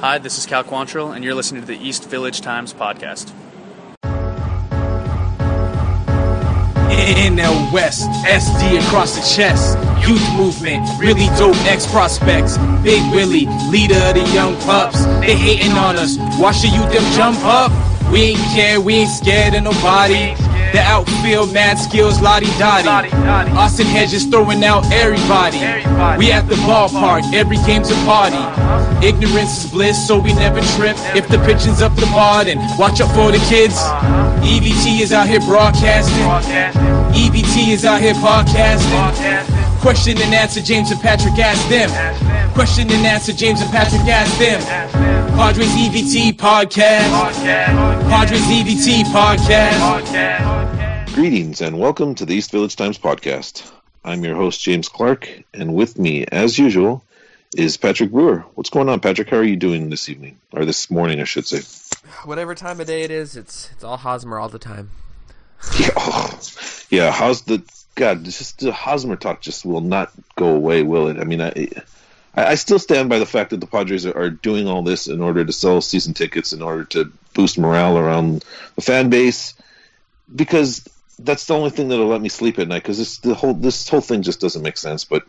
Hi, this is Cal Quantrill, and you're listening to the East Village Times podcast. NL West, SD across the chest. Youth movement, really dope ex prospects. Big Willie, leader of the young pups. They hating on us. Watch the youth them jump up. We ain't care, we ain't scared of nobody. The outfield, mad skills, lottie dottie. Austin Hedges throwing out everybody. We at the ballpark, every game's a party. Ignorance is bliss, so we never trip. If the pitching's up the bar, then watch out for the kids. EVT is out here broadcasting. EVT is out here podcasting. Question and answer, James and Patrick ask them. Question and answer, James and Patrick ask them. Padres EVT podcast. Padres EVT podcast. Greetings and welcome to the East Village Times podcast. I'm your host, James Clark, and with me, as usual, is Patrick Brewer. What's going on, Patrick? How are you doing this evening? Or this morning, I should say. Whatever time of day it is, it's it's all Hosmer all the time. Yeah, oh, yeah. How's the God? Just the Hosmer talk just will not go away, will it? I mean, I, I still stand by the fact that the Padres are, are doing all this in order to sell season tickets, in order to boost morale around the fan base, because that's the only thing that'll let me sleep at night. Because this the whole this whole thing just doesn't make sense. But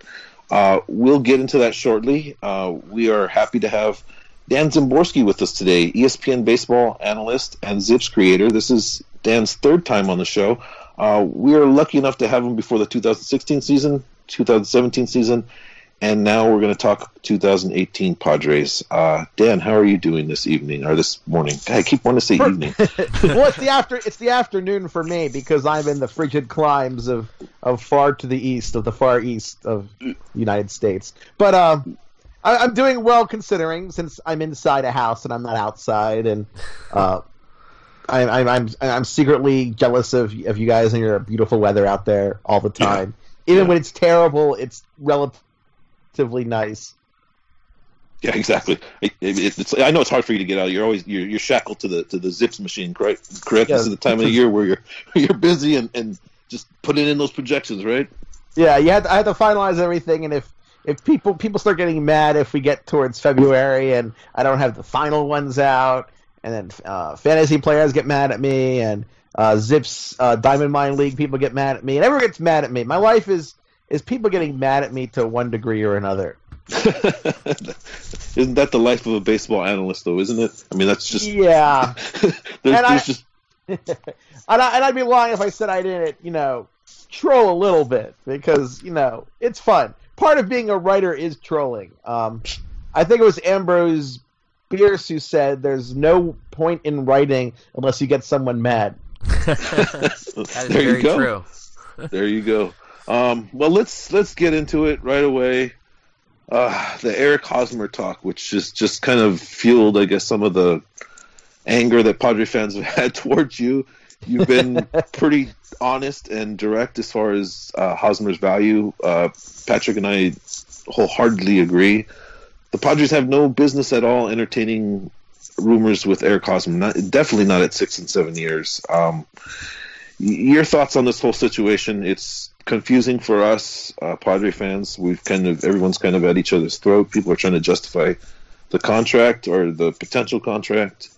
uh, we'll get into that shortly. Uh, we are happy to have Dan Szymborski with us today, ESPN baseball analyst and Zips creator. This is Dan's third time on the show. Uh, we are lucky enough to have him before the 2016 season, 2017 season, and now we're going to talk 2018 Padres. Uh, Dan, how are you doing this evening or this morning? I keep wanting to say evening. well, it's the after it's the afternoon for me because I'm in the frigid climes of of far to the east of the far east of the United States. But um, I, I'm doing well considering since I'm inside a house and I'm not outside, and uh, I, I'm I'm I'm secretly jealous of of you guys and your beautiful weather out there all the time. Even Yeah. when it's terrible, it's nice. Yeah, exactly. It, it, it's, I know it's hard for you to get out. You're always you're, you're shackled to the to the Zips machine, correct? Correct. Yeah. This is the time of the year where you're you're busy and, and just putting in those projections, right? Yeah, you had to, I had to finalize everything, and if if people people start getting mad if we get towards February and I don't have the final ones out, and then uh, fantasy players get mad at me, and uh, Zips uh, Diamond Mind League people get mad at me, and everyone gets mad at me. My life is is people getting mad at me to one degree or another. isn't that the life of a baseball analyst, though? Isn't it? I mean, that's just Yeah, there's, And I, just... and I and I'd be lying if I said I didn't, you know, troll a little bit because you know it's fun. Part of being a writer is trolling. Um, I think it was Ambrose Bierce who said, "There's no point in writing unless you get someone mad." That is there you very go. true. there you go. Um, well, let's let's get into it right away. Uh, the Eric Hosmer talk, which just just kind of fueled, I guess, some of the anger that Padre fans have had towards you. You've been pretty honest and direct as far as uh, Hosmer's value. Uh, Patrick and I wholeheartedly agree. The Padres have no business at all entertaining rumors with Eric Hosmer. Not, definitely not at six and seven years. Um, your thoughts on this whole situation? It's confusing for us, uh, Padre fans. We've kind of everyone's kind of at each other's throat. People are trying to justify the contract or the potential contract.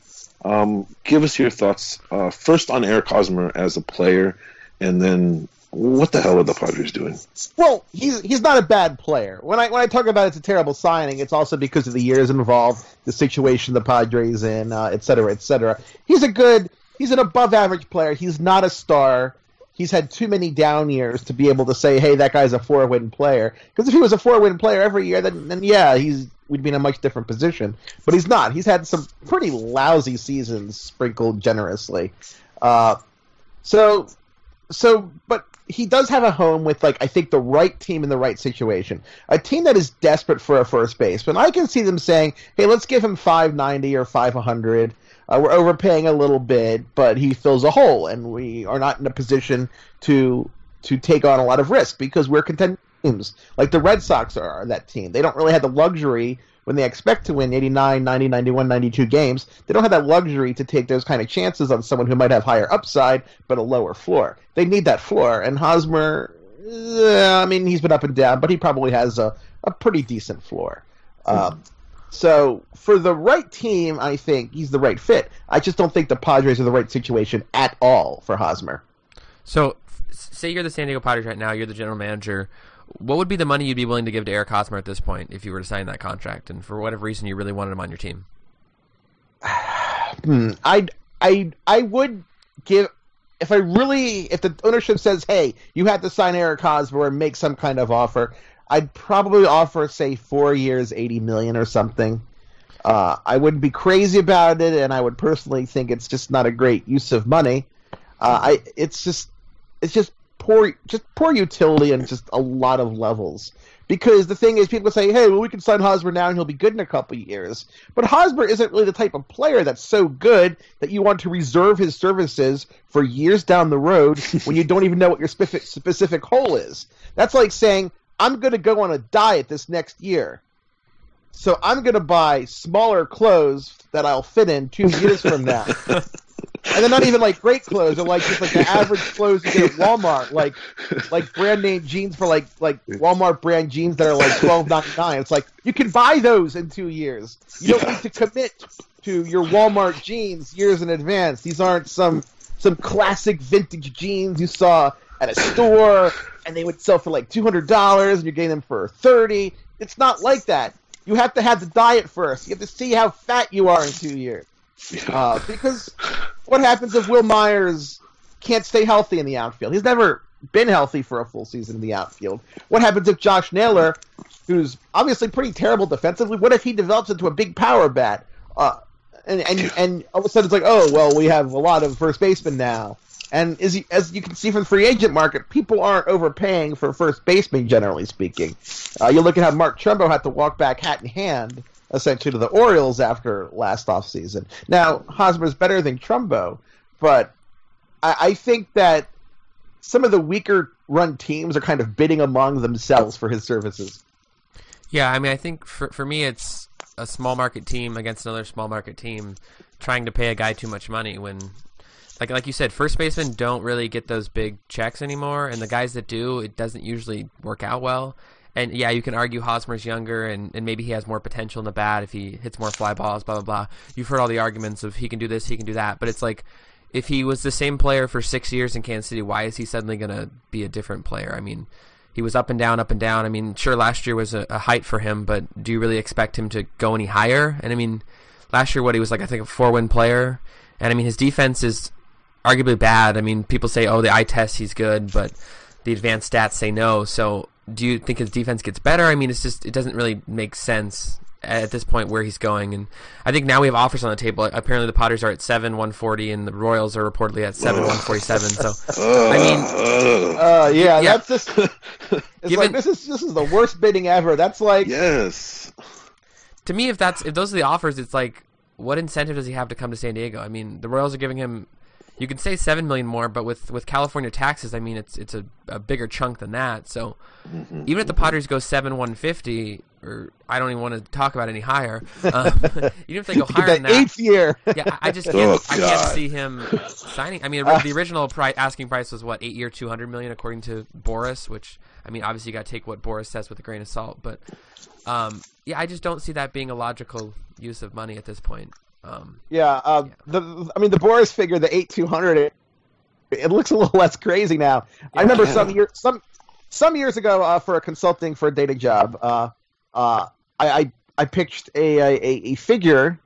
Um, give us your thoughts uh, first on Eric Hosmer as a player, and then what the hell are the Padres doing? Well, he's he's not a bad player. When I when I talk about it's a terrible signing, it's also because of the years involved, the situation the Padres in, uh, et cetera, et cetera. He's a good, he's an above average player. He's not a star. He's had too many down years to be able to say, "Hey, that guy's a four win player." Because if he was a four win player every year, then then yeah, he's we'd be in a much different position. But he's not. He's had some pretty lousy seasons sprinkled generously. Uh, so so but he does have a home with like I think the right team in the right situation. A team that is desperate for a first baseman. I can see them saying, "Hey, let's give him 590 or 500. Uh, we're overpaying a little bit, but he fills a hole and we are not in a position to to take on a lot of risk because we're content teams. Like the Red Sox are that team. They don't really have the luxury when they expect to win 89, 90, 91, 92 games, they don't have that luxury to take those kind of chances on someone who might have higher upside but a lower floor. They need that floor, and Hosmer, uh, I mean, he's been up and down, but he probably has a, a pretty decent floor. Um, So for the right team, I think he's the right fit. I just don't think the Padres are the right situation at all for Hosmer. So, say you're the San Diego Padres right now. You're the general manager. What would be the money you'd be willing to give to Eric Hosmer at this point if you were to sign that contract, and for whatever reason you really wanted him on your team? Hmm. I I I would give if I really if the ownership says, "Hey, you have to sign Eric Hosmer and make some kind of offer," I'd probably offer say four years, eighty million or something. Uh, I wouldn't be crazy about it, and I would personally think it's just not a great use of money. Uh, I it's just it's just poor just poor utility and just a lot of levels. Because the thing is, people say, "Hey, well, we can sign Hosmer now, and he'll be good in a couple years." But Hosmer isn't really the type of player that's so good that you want to reserve his services for years down the road when you don't even know what your specific specific hole is. That's like saying, "I'm going to go on a diet this next year, so I'm going to buy smaller clothes that I'll fit in two years from now." and they're not even like great clothes. They're like just like the average clothes you get at Walmart, like like brand name jeans for like like Walmart brand jeans that are like twelve ninety nine. It's like you can buy those in two years. You don't need to commit to your Walmart jeans years in advance. These aren't some some classic vintage jeans you saw at a store and they would sell for like two hundred dollars and you're getting them for thirty. It's not like that. You have to have the diet first. You have to see how fat you are in two years. Uh, because what happens if Wil Myers can't stay healthy in the outfield? He's never been healthy for a full season in the outfield. What happens if Josh Naylor, who's obviously pretty terrible defensively, what if he develops into a big power bat? Uh, and and and all of a sudden it's like, oh well, we have a lot of first basemen now. And as you, as you can see from the free agent market, people aren't overpaying for first baseman, generally speaking. Uh, you look at how Mark Trumbo had to walk back hat in hand essentially to the Orioles after last offseason. Now, Hosmer's better than Trumbo, but I, I think that some of the weaker run teams are kind of bidding among themselves for his services. Yeah, I mean, I think for for me, it's a small market team against another small market team trying to pay a guy too much money when. Like, like you said, first basemen don't really get those big checks anymore, and the guys that do, it doesn't usually work out well. And yeah, you can argue Hosmer's younger and, and maybe he has more potential in the bat if he hits more fly balls, blah, blah, blah. You've heard all the arguments of he can do this, he can do that. But it's like, if he was the same player for six years in Kansas City, why is he suddenly going to be a different player? I mean, he was up and down, up and down. I mean, sure, last year was a, a height for him, but do you really expect him to go any higher? And I mean, last year, what he was like, I think a four win player. And I mean, his defense is arguably bad. I mean, people say, oh, the eye test, he's good, but the advanced stats say no. So do you think his defense gets better? I mean, it's just it doesn't really make sense at this point where he's going. And I think now we have offers on the table. Apparently, the Padres are at seven one forty, and the Royals are reportedly at seven one forty seven. So I mean, uh, yeah, Yeah. that's just. It's Given- like this is this is the worst bidding ever. That's like yes. to me, if that's if those are the offers, it's like what incentive does he have to come to San Diego? I mean, the Royals are giving him. You could say seven million more, but with, with California taxes, I mean, it's it's a, a bigger chunk than that. So even if the Padres go seven one fifty, or I don't even want to talk about any higher, um, even if they go higher that than that, eighth year. yeah, I- just Oh, can't. I can't see him signing. I mean, Uh. the original pri- asking price was what eight year, two hundred million, according to Boras. Which I mean, obviously, you got to take what Boras says with a grain of salt. But um, yeah, I just don't see that being a logical use of money at this point. Um, Yeah, uh, the I mean the Boras figure, the eight two hundred, it, it looks a little less crazy now. I remember some year some some years ago uh, for a consulting for a data job, uh, uh, I, I I pitched a, a a figure,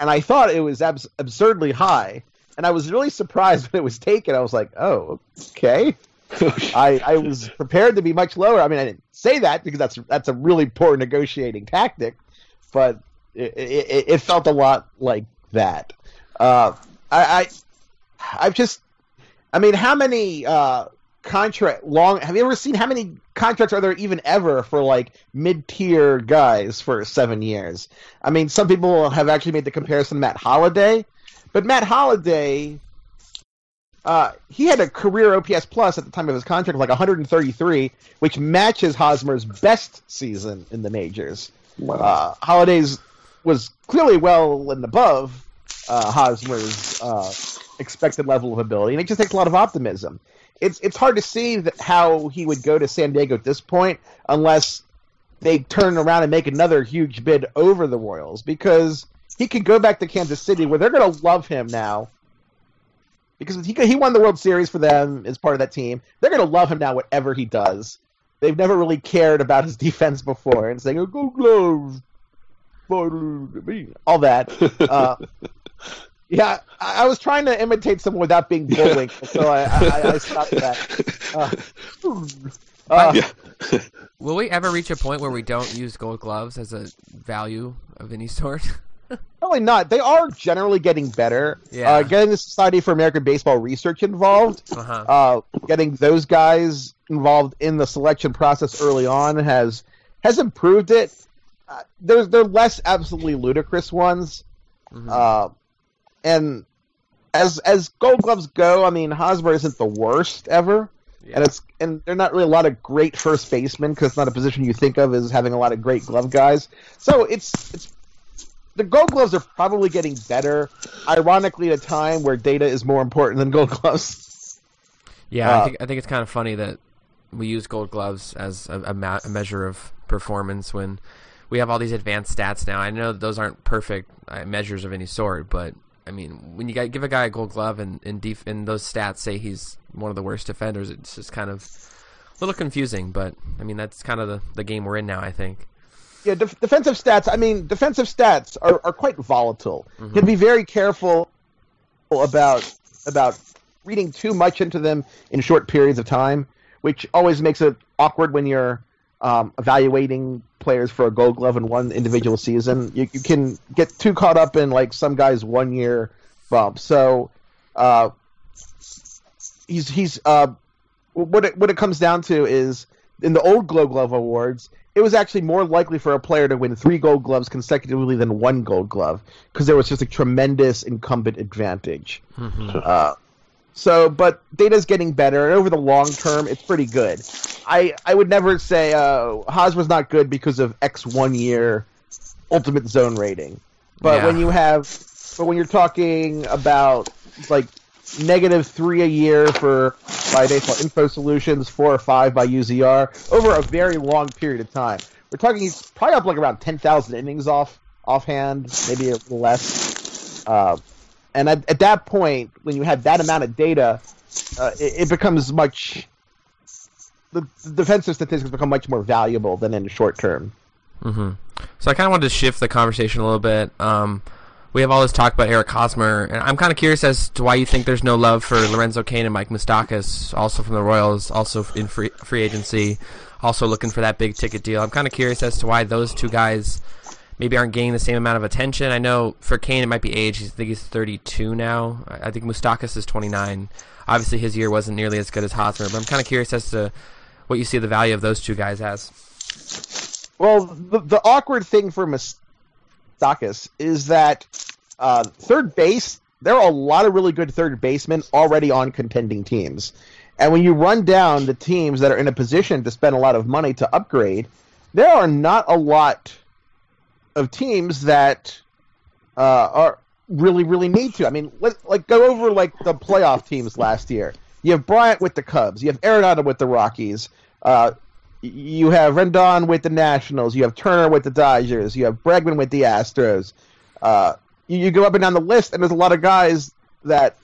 and I thought it was abs- absurdly high, and I was really surprised when it was taken. I was like, oh, okay. I, I was prepared to be much lower. I mean, I didn't say that because that's that's a really poor negotiating tactic, but it, it, it felt a lot like that. Uh, I, I I've just, I mean, how many uh, contract long? Have you ever seen how many contracts are there even ever for like mid tier guys for seven years? I mean, some people have actually made the comparison Matt Holliday, but Matt Holliday. Uh, he had a career OPS plus at the time of his contract of like 133, which matches Hosmer's best season in the majors. Uh, Holliday's was clearly well and above uh, Hosmer's uh, expected level of ability, and it just takes a lot of optimism. It's it's hard to see that how he would go to San Diego at this point unless they turn around and make another huge bid over the Royals because he could go back to Kansas City where they're going to love him now because he he won the World Series for them as part of that team. They're going to love him now, whatever he does. They've never really cared about his defense before, and saying "Oh, "Go gloves," all that. Uh, yeah, I, I was trying to imitate someone without being bullying, so I, I, I stopped that. Uh, uh, Yeah. Will we ever reach a point where we don't use gold gloves as a value of any sort? Probably not. They are generally getting better. Yeah. Uh, getting the Society for American Baseball Research involved, Uh-huh. uh, getting those guys involved in the selection process early on has has improved it. Uh, there's they're less absolutely ludicrous ones, Mhm. uh, and as as Gold Gloves go, I mean Hosmer isn't the worst ever, Yeah. and it's and they're not really a lot of great first basemen because it's not a position you think of as having a lot of great glove guys. So it's it's the Gold Gloves are probably getting better. Ironically, at a time where data is more important than Gold Gloves. Yeah, Uh, I think I think it's kind of funny that we use gold gloves as a, a, ma- a measure of performance when we have all these advanced stats now. I know those aren't perfect uh, measures of any sort, but I mean, when you give a guy a gold glove and and, def- and those stats say he's one of the worst defenders, it's just kind of a little confusing. But I mean, that's kind of the, the game we're in now. I think. Yeah, def- defensive stats. I mean, defensive stats are, are quite volatile. You can be very careful about about reading too much into them in short periods of time, which always makes it awkward when you're um, evaluating players for a Gold Glove in one individual season. You, you can get too caught up in like some guy's one year bump. So uh, he's he's uh, what it what it comes down to is in the old Gold Glove awards, it was actually more likely for a player to win three Gold Gloves consecutively than one Gold Glove because there was just a tremendous incumbent advantage. Uh, so, but data's getting better, and over the long term, it's pretty good. I I would never say uh, was not good because of X one year ultimate zone rating, but Yeah. when you have, but when you're talking about like negative three a year for by Baseball Info Solutions, four or five by UZR over a very long period of time. We're talking he's probably up like around ten thousand innings off offhand, maybe a little less. Uh, and at, at that point, when you have that amount of data, uh, it, it becomes much. The, defensive statistics become much more valuable than in the short term. hmm So I kind of wanted to shift the conversation a little bit. Um, we have all this talk about Eric Hosmer, and I'm kind of curious as to why you think there's no love for Lorenzo Cain and Mike Moustakas, also from the Royals, also in free, free agency, also looking for that big ticket deal. I'm kind of curious as to why those two guys maybe aren't getting the same amount of attention. I know for Cain it might be age. I think he's 32 now. I think Moustakas is 29. Obviously his year wasn't nearly as good as Hosmer, but I'm kind of curious as to what you see the value of those two guys as. Well, the, the awkward thing for Moustakas is that uh, third base, there are a lot of really good third basemen already on contending teams. And when you run down the teams that are in a position to spend a lot of money to upgrade, there are not a lot of teams that uh, are really, really need to. I mean, let, like go over like the playoff teams last year. You have Bryant with the Cubs. You have Arenado with the Rockies. Uh, you have Rendon with the Nationals. You have Turner with the Dodgers. You have Bregman with the Astros. Uh, you, you go up and down the list, and there's a lot of guys that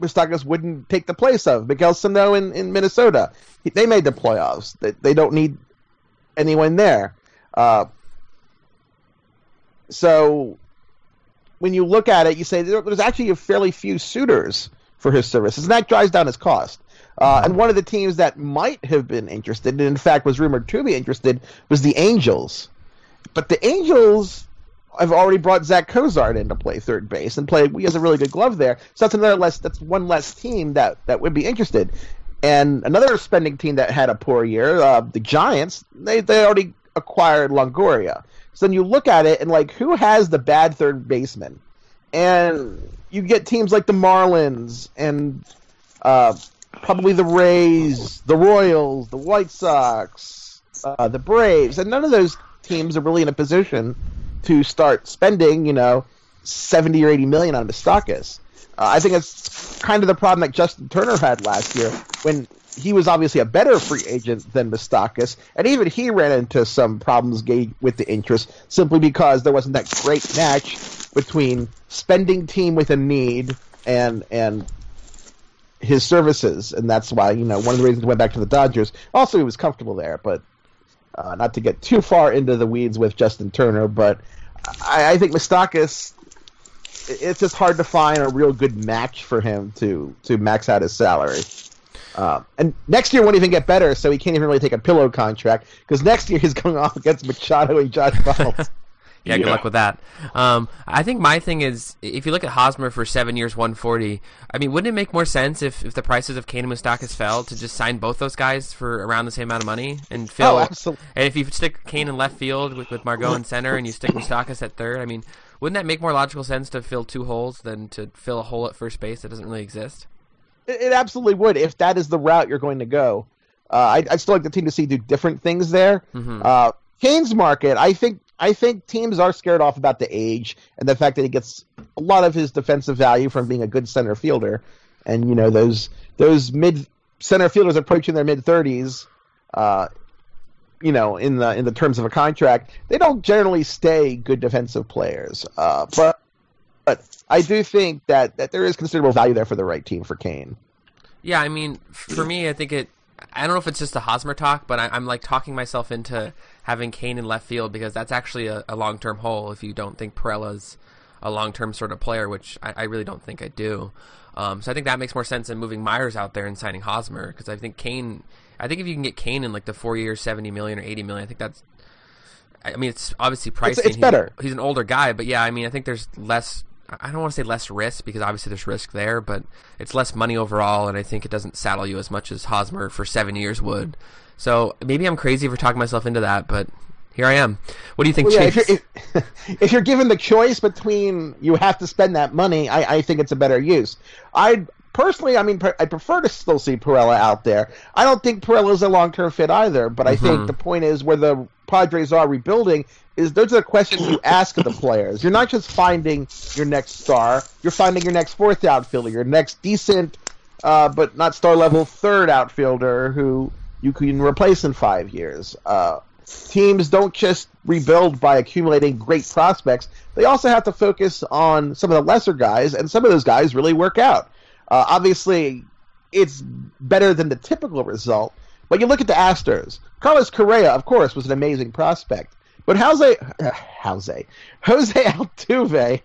Moustakas wouldn't take the place of. Miguel Sano in, in Minnesota. He- They made the playoffs. They, they don't need anyone there. Uh, so when you look at it, you say there, there's actually a fairly few suitors for his services, and that drives down his cost. Uh, and one of the teams that might have been interested, and in fact was rumored to be interested, was the Angels. But the Angels have already brought Zach Cozart in to play third base and play. He has a really good glove there, so that's another less. That's one less team that that would be interested. And another spending team that had a poor year, uh, the Giants. They they already acquired Longoria. So then you look at it and like, who has the bad third baseman? And you get teams like the Marlins and uh, probably the Rays, the Royals, the White Sox, uh, the Braves, and none of those teams are really in a position to start spending, you know, seventy or eighty million on Moustakas. Uh, I think it's kind of the problem that Justin Turner had last year when he was obviously a better free agent than Moustakas, and even he ran into some problems with the interest simply because there wasn't that great match between spending team with a need and and his services, and that's why you know one of the reasons he went back to the Dodgers. Also, he was comfortable there, but uh, not to get too far into the weeds with Justin Turner, but I, I think Moustakas. It's just hard to find a real good match for him to to max out his salary. Um, and next year won't even get better, so he can't even really take a pillow contract because next year he's going off against Machado and Josh Bell. yeah, good luck with that. Um, I think my thing is, if you look at Hosmer for seven years, one forty. I mean, wouldn't it make more sense if, if the prices of Cain and Moustakas fell to just sign both those guys for around the same amount of money and fill? Oh, absolutely. And if you stick Cain in left field with with Margot in center and you stick Moustakas at third, I mean, wouldn't that make more logical sense to fill two holes than to fill a hole at first base that doesn't really exist? It, it absolutely would if that is the route you're going to go. Uh, I, I'd still like the team to see do different things there. Mhm. Uh, Cain's market, I think, I think teams are scared off about the age and the fact that he gets a lot of his defensive value from being a good center fielder, and you know those those mid center fielders approaching their mid thirties, uh, you know, in the in the terms of a contract, they don't generally stay good defensive players. Uh, but but I do think that that there is considerable value there for the right team for Cain. Yeah, I mean, for me, I think it. I don't know if it's just a Hosmer talk, but I, I'm like talking myself into having Cain in left field because that's actually a, a long term hole. If you don't think Pirela's a long term sort of player, which I, I really don't think I do. Um, so I think that makes more sense than moving Myers out there and signing Hosmer because I think Cain. I think if you can get Cain in like the four years, seventy million or eighty million, I think that's. I mean, it's obviously pricey. it's he's- better. He's an older guy, but yeah, I mean, I think there's less. I don't want to say less risk because obviously there's risk there, but it's less money overall, and I think it doesn't saddle you as much as Hosmer for seven years would. So maybe I'm crazy for talking myself into that, but here I am. What do you think, Well, yeah, if Chase? you're, if, if you're given the choice between you have to spend that money, I, I think it's a better use. I personally, I mean, I prefer to still see Pirela out there. I don't think Pirela's a long term fit either, but I Mhm. think the point is where the Padres are rebuilding is those are the questions you ask of the players. You're not just finding your next star; you're finding your next fourth outfielder, your next decent, uh, but not star level third outfielder who you can replace in five years. Uh, teams don't just rebuild by accumulating great prospects. They also have to focus on some of the lesser guys, and some of those guys really work out. Uh, obviously, it's better than the typical result. But you look at the Astros. Carlos Correa, of course, was an amazing prospect. But Jose, uh, Jose, Jose Altuve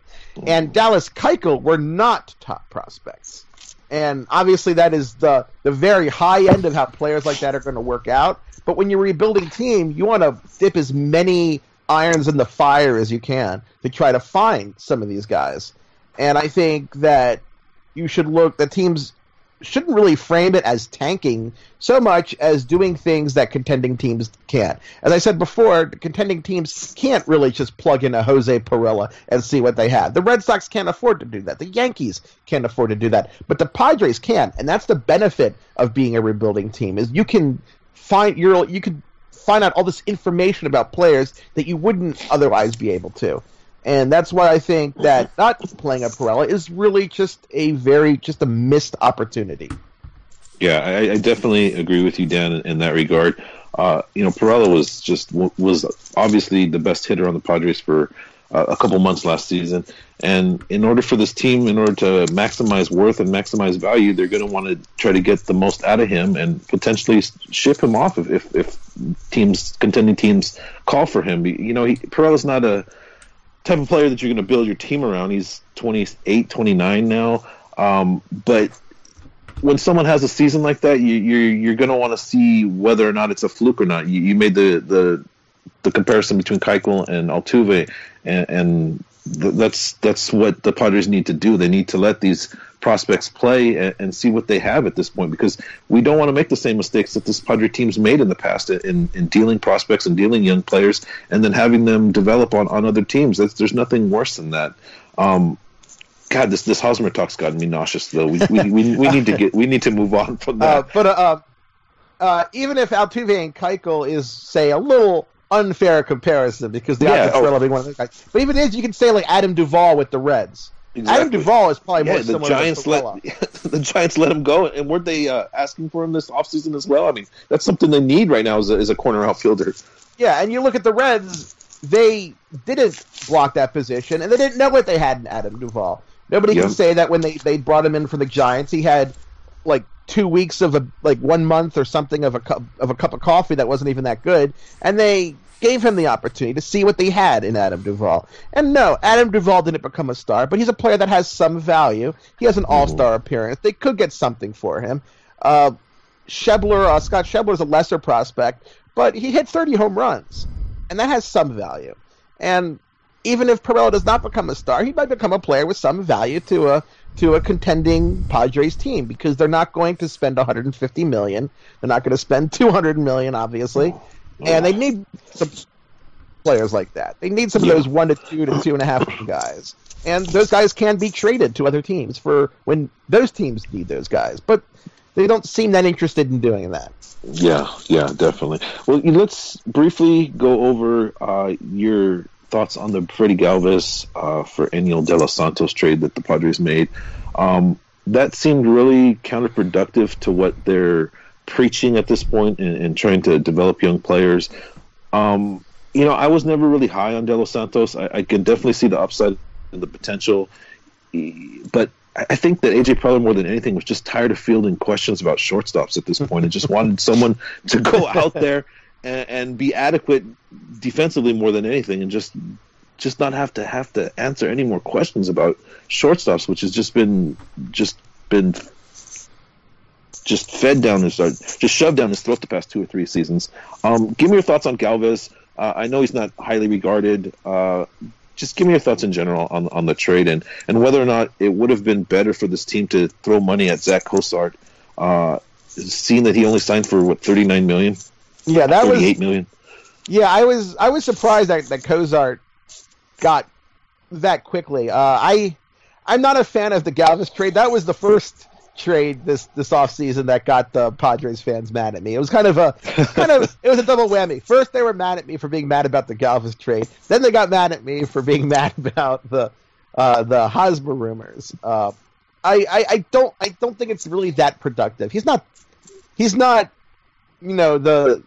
and Dallas Keuchel were not top prospects. And obviously, that is the, the very high end of how players like that are going to work out. But when you're rebuilding team, you want to dip as many irons in the fire as you can to try to find some of these guys. And I think that you should look, the teams shouldn't really frame it as tanking so much as doing things that contending teams can't. As I said before, contending teams can't really just plug in a Jose Pirela and see what they have. The Red Sox can't afford to do that. The Yankees can't afford to do that. But the Padres can, and that's the benefit of being a rebuilding team is you can find your you can find out all this information about players that you wouldn't otherwise be able to. And that's why I think that not playing a Pirela is really just a very just a missed opportunity. Yeah, I, I definitely agree with you, Dan, in, in that regard. Uh, you know, Pirela was just was obviously the best hitter on the Padres for uh, a couple months last season, and in order for this team, in order to maximize worth and maximize value, they're going to want to try to get the most out of him and potentially ship him off if if, if teams contending teams call for him. You know, he, Pirela's not a type of player that you're going to build your team around. He's 28, 29 now, um, but when someone has a season like that, you, you're you're going to want to see whether or not it's a fluke or not. You, you made the, the the comparison between Keuchel and Altuve, and, and th- that's that's what the Padres need to do. They need to let these prospects play and, and see what they have at this point, because we don't want to make the same mistakes that this Padre team's made in the past in, in dealing prospects and dealing young players, and then having them develop on, on other teams. That's, there's nothing worse than that. Um, God, this this Hosmer talk's gotten me nauseous. Though we, we, we, we need to get we need to move on from that. Uh, but uh, uh, even if Altuve and Keuchel is say a little unfair comparison because the Yeah, yeah, oh. being one of those guys, but even if you can say like Adam Duvall with the Reds, Adam Duvall is probably more Yeah, the Giants let the Giants let him go, and weren't they uh, asking for him this offseason as well? I mean, that's something they need right now as a, as a corner outfielder. Yeah, and you look at the Reds, they didn't block that position, and they didn't know what they had in Adam Duvall. Nobody Yeah. can say that when they, they brought him in for the Giants, he had like two weeks of a like one month or something of a cup of a cup of coffee that wasn't even that good, and they gave him the opportunity to see what they had in Adam Duvall. And no, Adam Duvall didn't become a star, but he's a player that has some value. He has an All Star appearance. They could get something for him. Uh, Schebler, uh, Scott Schebler is a lesser prospect, but he hit 30 home runs, and that has some value. And even if Pirela does not become a star, he might become a player with some value to a to a contending Padres team because they're not going to spend 150 million. They're not going to spend 200 million, obviously, and they need some players like that. They need some of those one to two to two and a half guys, and those guys can be traded to other teams for when those teams need those guys, but they don't seem that interested in doing that. Yeah, yeah, definitely. Well, let's briefly go over uh, your thoughts on the Freddie Galvis uh, for Enyel De Los Santos trade that the Padres made. Um, that seemed really counterproductive to what they're preaching at this point and, and trying to develop young players. Um, you know, I was never really high on De Los Santos. I, I can definitely see the upside and the potential, but I think that AJ Preller more than anything was just tired of fielding questions about shortstops at this point and just wanted someone to go out there and, and be adequate defensively more than anything and just just not have to have to answer any more questions about shortstops, which has just been just been just fed down his uh, just shoved down his throat the past two or three seasons. Um, give me your thoughts on Galvis. Uh, I know he's not highly regarded. Uh, just give me your thoughts in general on on the trade and, and whether or not it would have been better for this team to throw money at Zach Cozart, uh, seeing that he only signed for what thirty nine million, Yeah, that was eight million. Yeah, I was I was surprised that that Cozart got that quickly. Uh, I I'm not a fan of the Galvis trade. That was the first trade this this offseason that got the Padres fans mad at me. It was kind of a kind of it was a double whammy. First they were mad at me for being mad about the Galvis trade. Then they got mad at me for being mad about the uh, the Hosmer rumors. Uh, I, I I don't I don't think it's really that productive. He's not he's not you know the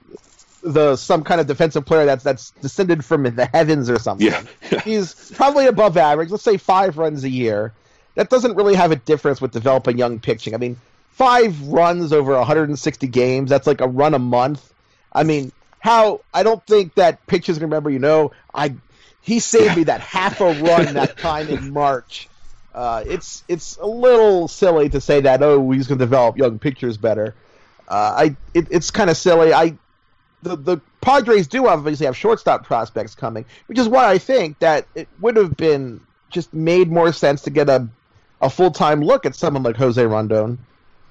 the some kind of defensive player that's that's descended from the heavens or something. Yeah, yeah. He's probably above average. Let's say five runs a year. That doesn't really have a difference with developing young pitching. I mean, five runs over 160 games. That's like a run a month. I mean, how? I don't think that pitchers remember. You know, I he saved me that half a run that time in March. Uh, it's it's a little silly to say that. Oh, he's going to develop young pitchers better. Uh, I it, it's kind of silly. I the the Padres do obviously have shortstop prospects coming, which is why I think that it would have been just made more sense to get a a full time look at someone like Jose Rondon.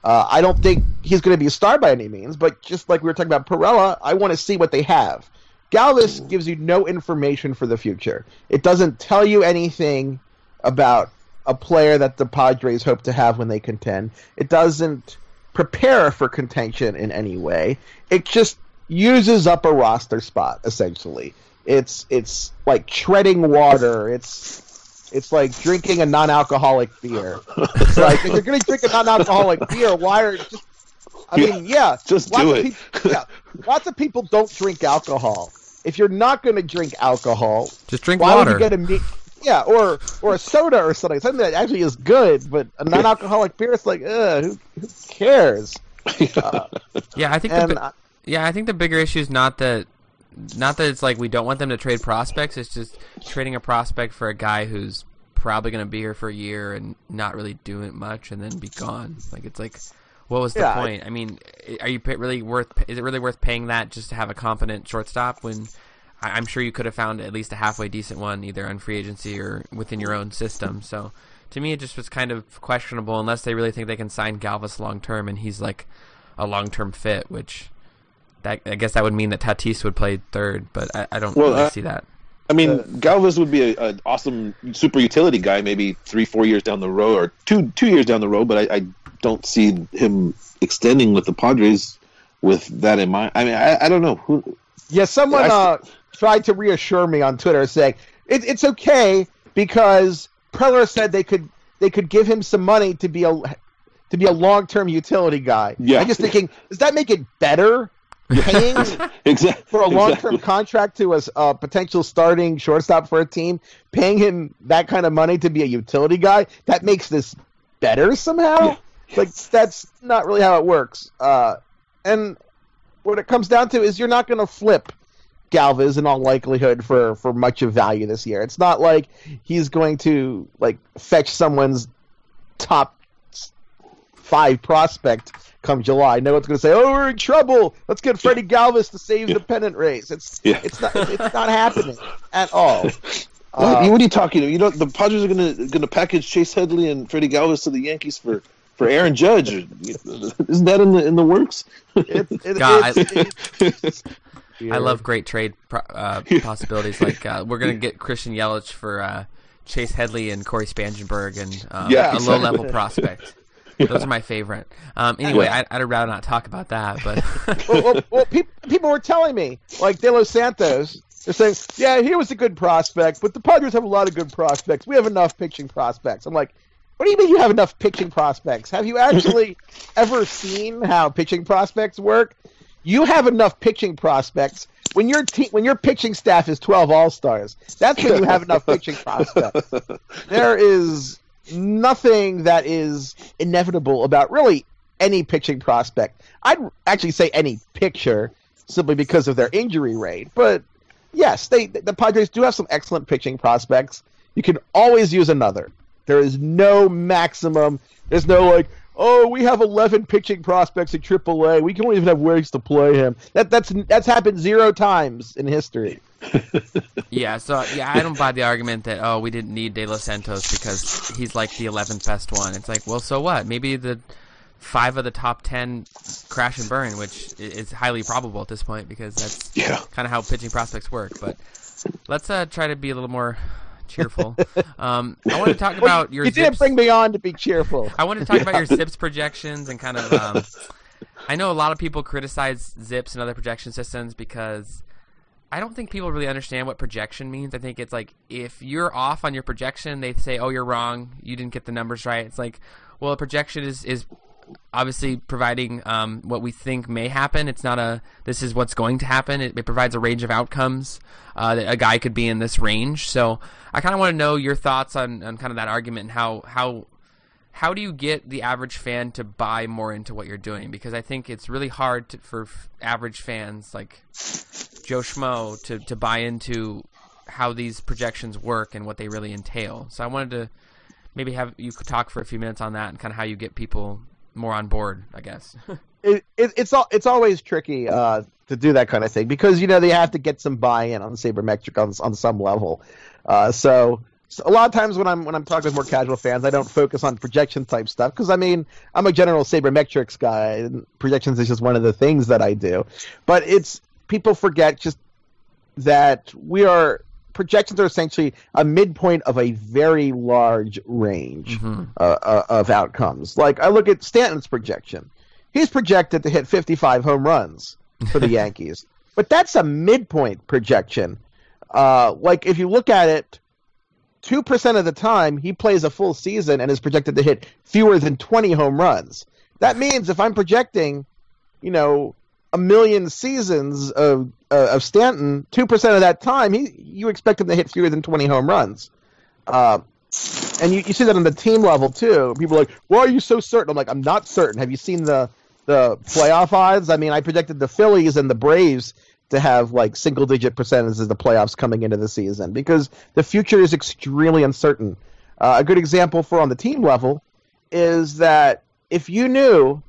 Uh, I don't think he's going to be a star by any means, but just like we were talking about Pirela, I want to see what they have. Galvis gives you no information for the future. It doesn't tell you anything about a player that the Padres hope to have when they contend. It doesn't prepare for contention in any way. It just uses up a roster spot essentially. It's it's like treading water. It's it's like drinking a non-alcoholic beer. It's like if you're going to drink a non-alcoholic beer, why are just I mean, yeah, Just lots do of it. peop- yeah, lots of people don't drink alcohol. If you're not going to drink alcohol, Just drink why water. would you get a meat? Yeah, or or a soda or something, something that actually is good, but a non-alcoholic beer, it's like, ugh, who, who cares? Uh, yeah, I think the, And bi- I- yeah, I think the bigger issue is not that not that it's like we don't want them to trade prospects. It's just trading a prospect for a guy who's probably going to be here for a year and not really doing much and then be gone. Like it's like, what was the Yeah, point? I mean, are you really worth? Is it really worth paying that just to have a confident shortstop when? I- I'm sure you could have found at least a halfway decent one, either on free agency or within your own system. So, to me, it just was kind of questionable unless they really think they can sign Galvis long term and he's like a long term fit, which that I guess that would mean that Tatis would play third, but I, I don't Well, really uh, see that. I mean, Galvis would be an awesome super utility guy, maybe three, four years down the road, or two, two years down the road. But I, I don't see him extending with the Padres with that in mind. I mean, I, I don't know who. Yeah, someone I- uh, tried to reassure me on Twitter saying it, it's okay because Preller said they could they could give him some money to be a to be a long term utility guy. Yeah. I'm just thinking, does that make it better? Paying exactly for a long term exactly. contract to a potential starting shortstop for a team, paying him that kind of money to be a utility guy, that makes this better somehow. Like that's not really how it works. Uh, and what it comes down to is you're not going to flip Galvis in all likelihood for for much of value this year. It's not like he's going to like fetch someone's top five prospect come July. No one's going to say, "Oh, we're in trouble. Let's get Freddie Galvis to save the pennant race." It's Yeah. it's not it's not happening at all. What, Uh, what are you talking? about? You know, the Padres are gonna gonna package Chase Headley and Freddie Galvis to the Yankees for for Aaron Judge. Isn't that in the in the works? it, it, God, it's- it's- I love great trade uh, possibilities. Like uh, we're gonna get Christian Yelich for uh, Chase Headley and Cory Spangenberg and um, Yeah, a exactly. low level prospect. Those are my favorite. Um, anyway, I, I'd rather not talk about that. But well, well, well peop people were telling me, like De Los Santos, they're saying, yeah, he was a good prospect, but the Padres have a lot of good prospects. We have enough pitching prospects. I'm like, what do you mean you have enough pitching prospects? Have you actually ever seen how pitching prospects work? You have enough pitching prospects when your te- when your pitching staff is 12 All Stars. That's when you have enough pitching prospects. There is nothing that is inevitable about really any pitching prospect. I'd actually say any picture simply because of their injury rate. But yes, they the Padres do have some excellent pitching prospects. You can always use another. There is no maximum. There's no like, oh, we have 11 pitching prospects at AAA. We don't even have ways to play him. That that's that's happened zero times in history. yeah, so yeah, I don't buy the argument that oh we didn't need De Los Santos because he's like the eleventh best one. It's like well, so what? Maybe the five of the top ten crash and burn, which is highly probable at this point because that's Yeah. kind of how pitching prospects work. But let's uh, try to be a little more cheerful. um, I want to talk about your you zips. bring me on to be cheerful. I want to talk about your zips projections and kind of. Um, I know a lot of people criticize zips and other projection systems because I don't think people really understand what projection means. I think it's like if you're off on your projection, they say, "Oh, you're wrong. You didn't get the numbers right." It's like, well, a projection is is obviously providing um, what we think may happen. It's not a this is what's going to happen. It, it provides a range of outcomes. Uh, that a guy could be in this range. So I kind of want to know your thoughts on, on kind of that argument and how how how do you get the average fan to buy more into what you're doing? Because I think it's really hard to, for f- average fans like Joe Schmo to, to buy into how these projections work and what they really entail. So I wanted to maybe have you talk for a few minutes on that and kind of how you get people more on board, I guess. it, it, it's all it's always tricky uh, to do that kind of thing because you know they have to get some buy-in on sabermetric on on some level. Uh, so, so a lot of times when I'm when I'm talking with more casual fans, I don't focus on projection type stuff because I mean I'm a general sabermetrics guy. And projections is just one of the things that I do, but it's people forget just that we are projections are essentially a midpoint of a very large range Mhm. uh, uh, of outcomes. Like I look at Stanton's projection; he's projected to hit 55 home runs for the Yankees, but that's a midpoint projection. Uh, like if you look at it, two percent of the time he plays a full season and is projected to hit fewer than 20 home runs. That means if I'm projecting, you know, a million seasons of uh, of Stanton, two percent of that time, he you expect him to hit fewer than 20 home runs. Uh, and you, you see that on the team level too. People are like, "Why are you so certain?" I'm like, "I'm not certain." Have you seen the the playoff odds? I mean, I projected the Phillies and the Braves to have like single digit percentages of the playoffs coming into the season because the future is extremely uncertain. Uh, a good example for on the team level is that if you knew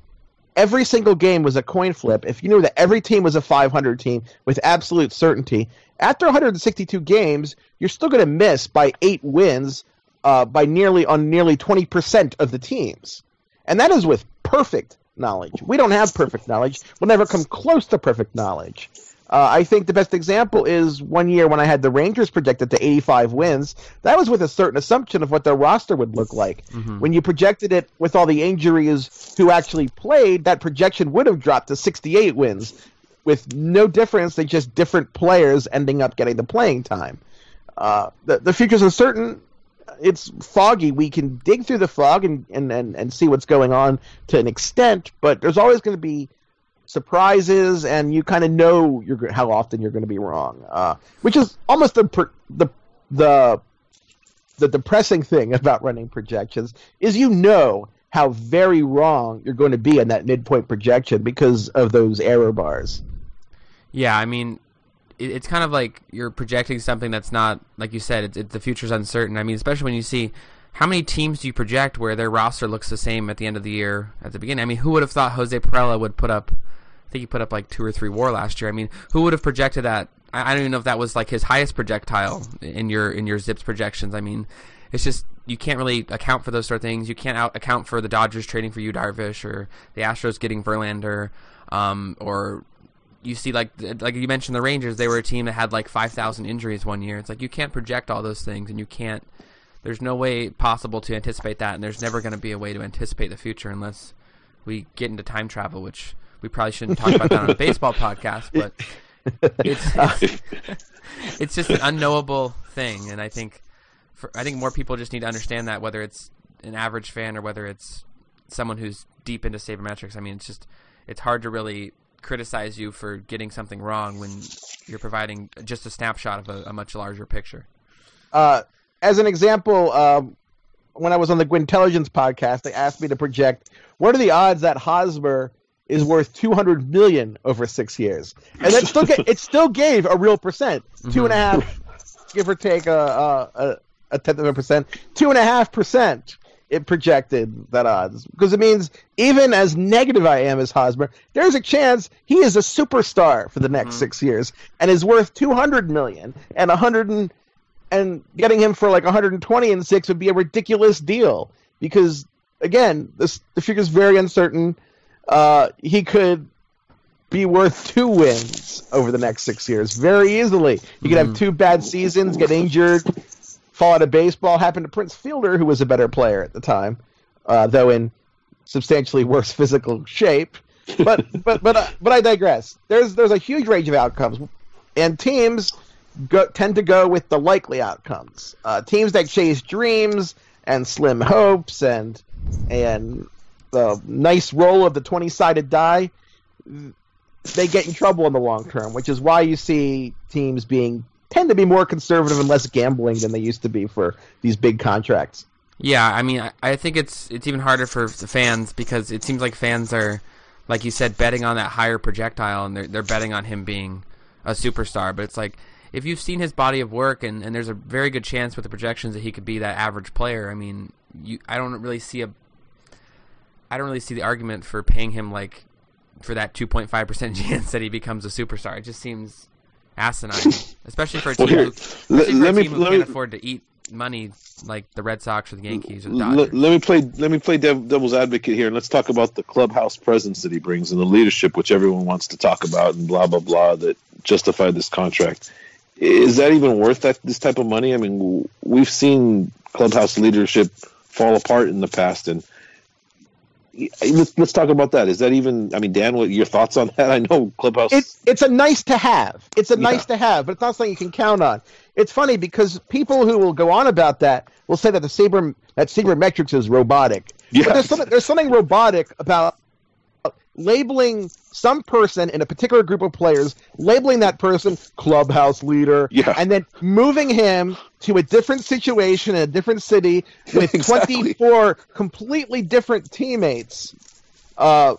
every single game was a coin flip, if you knew that every team was a 500 team with absolute certainty, after 162 games, you're still going to miss by eight wins uh, by nearly on nearly 20% of the teams. And that is with perfect knowledge. We don't have perfect knowledge. We'll never come close to perfect knowledge. Uh, I think the best example is one year when I had the Rangers projected to 85 wins. That was with a certain assumption of what their roster would look like. When you projected it with all the injuries who actually played, that projection would have dropped to 68 wins with no difference. They just different players ending up getting the playing time. Uh, the, the future's uncertain. it's foggy. We can dig through the fog and, and, and, and see what's going on to an extent, but there's always going to be surprises, and you kind of know how often you're going to be wrong, uh, which is almost the the the the depressing thing about running projections is you know how very wrong you're going to be in that midpoint projection because of those error bars. Yeah, I mean, it, it's kind of like you're projecting something that's not, like you said, it's, the future's uncertain. I mean, especially when you see how many teams do you project where their roster looks the same at the end of the year at the beginning? I mean, who would have thought Jose Pirela would put up? I think he put up like two or three WAR last year. I mean, who would have projected that? I, I don't even know if that was like his highest projectile in your in your ZiPS projections. I mean, it's just you can't really account for those sort of things. You can't out account for the Dodgers trading for Yu Darvish or the Astros getting Verlander, um, or you see like like you mentioned the Rangers. They were a team that had like five thousand injuries one year. It's like you can't project all those things, and you can't. There's no way possible to anticipate that, and there's never going to be a way to anticipate the future unless we get into time travel, which we probably shouldn't talk about that on a baseball podcast, but it's, it's, it's just an unknowable thing, and I think for, I think more people just need to understand that whether it's an average fan or whether it's someone who's deep into sabermetrics. I mean, it's just it's hard to really criticize you for getting something wrong when you're providing just a snapshot of a, a much larger picture. Uh, as an example, um, when I was on the Gwintelligence podcast, they asked me to project what are the odds that Hosmer is worth 200 million over six years, and it still get, it still gave a real percent, two and a half, give or take a, a, a tenth of a percent, two and a half percent. It projected that odds because it means even as negative I am as Hosmer, there's a chance he is a superstar for the next mm-hmm. six years and is worth two hundred million and a hundred and and getting him for like 120 and six would be a ridiculous deal because again, this the figure's very uncertain. Uh, he could be worth two wins over the next six years very easily. He could have two bad seasons, get injured, fall out of baseball happened to Prince Fielder, who was a better player at the time, uh, though in substantially worse physical shape. But but but uh, but I digress. There's there's a huge range of outcomes, and teams go, tend to go with the likely outcomes. Uh, teams that chase dreams and slim hopes and and the nice roll of the twenty sided die, they get in trouble in the long term, which is why you see teams being tend to be more conservative and less gambling than they used to be for these big contracts. Yeah, I mean, I, I think it's it's even harder for the fans because it seems like fans are, like you said, betting on that higher projectile, and they're they're betting on him being a superstar. But it's like if you've seen his body of work, and, and there's a very good chance with the projections that he could be that average player. I mean, you I don't really see a I don't really see the argument for paying him like for that 2.5 percent chance that he becomes a superstar. It just seems asinine, especially for a team, well, here, who, let, let me, who let can't me, afford to eat money like the Red Sox or the Yankees or the Dodgers. Let, let me play. Let me play devil's advocate here, and let's talk about the clubhouse presence that he brings and the leadership, which everyone wants to talk about, and blah blah blah that justify this contract. Is that even worth that this type of money? I mean, we've seen clubhouse leadership fall apart in the past, and let's, let's talk about that. Is that even? I mean, Dan, what your thoughts on that? I know Clubhouse. It's it's a nice to have. It's a yeah. nice to have, but it's not something you can count on. It's funny because people who will go on about that will say that the saber that sabermetrics is robotic. Yeah. But there's something, there's something robotic about labeling some person in a particular group of players, labeling that person clubhouse leader, yeah. and then moving him to a different situation in a different city with exactly. 24 completely different teammates. Uh,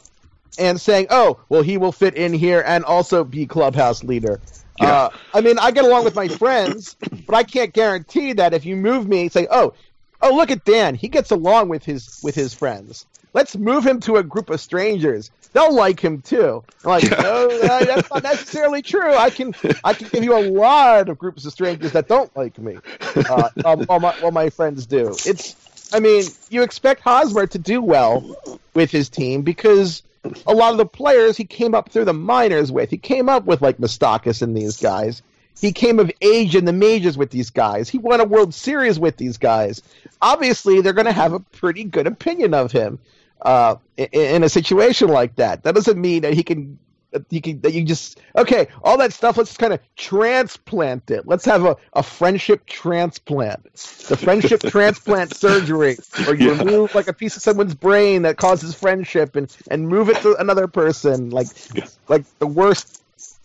and saying, "Oh, well, he will fit in here and also be clubhouse leader." Yeah. Uh, I mean, I get along with my friends, but I can't guarantee that if you move me, say, "Oh, oh, look at Dan, he gets along with his with his friends." Let's move him to a group of strangers. They'll like him too. I'm like, no, that's not necessarily true. I can, I can give you a lot of groups of strangers that don't like me, uh, um, while, my, while my friends do. It's, I mean, you expect Hosmer to do well with his team because a lot of the players he came up through the minors with. He came up with like Moustakas and these guys. He came of age in the majors with these guys. He won a World Series with these guys. Obviously, they're going to have a pretty good opinion of him uh, in, in, a situation like that. That doesn't mean that he can you can that you just okay all that stuff let's kind of transplant it let's have a, a friendship transplant the friendship transplant surgery or you Yeah. remove like a piece of someone's brain that causes friendship and and move it to another person like Yeah. like the worst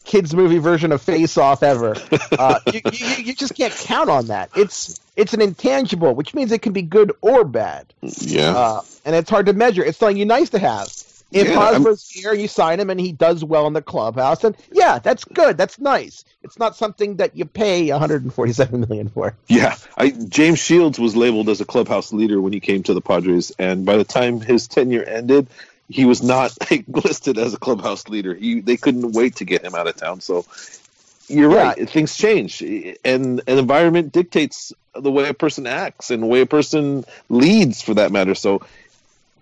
kids movie version of face off ever uh, you, you, you just can't count on that it's it's an intangible which means it can be good or bad Yeah. uh, and it's hard to measure. It's something you nice to have. If Yeah, I'm- Hosmer's here, you sign him, and he does well in the clubhouse, and yeah, that's good. That's nice. It's not something that you pay 147 million for. Yeah, I, James Shields was labeled as a clubhouse leader when he came to the Padres, and by the time his tenure ended, he was not listed as a clubhouse leader. He, they couldn't wait to get him out of town. So you're Yeah. right; things change, and an environment dictates the way a person acts and the way a person leads, for that matter. So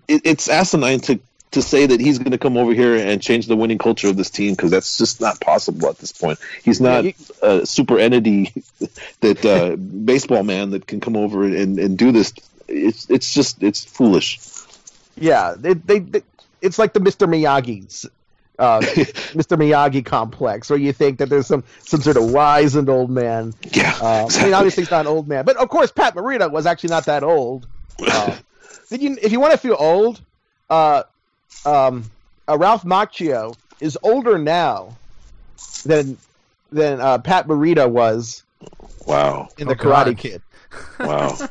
it, it's asinine to to say that he's going to come over here and change the winning culture of this team because that's just not possible at this point. He's not you- a super entity that uh, baseball man that can come over and, and do this. It's it's just it's foolish. Yeah, they, they, they it's like the Mr. Miyagi's. Uh, Mr. Miyagi complex, where you think that there's some some sort of wizened old man. Yeah, Uh, I mean, obviously he's not an old man, but of course Pat Morita was actually not that old. Uh, did you? If you want to feel old, uh, um, uh, Ralph Macchio is older now than than uh, Pat Morita was wow, in the Oh, Karate God. Kid. wow.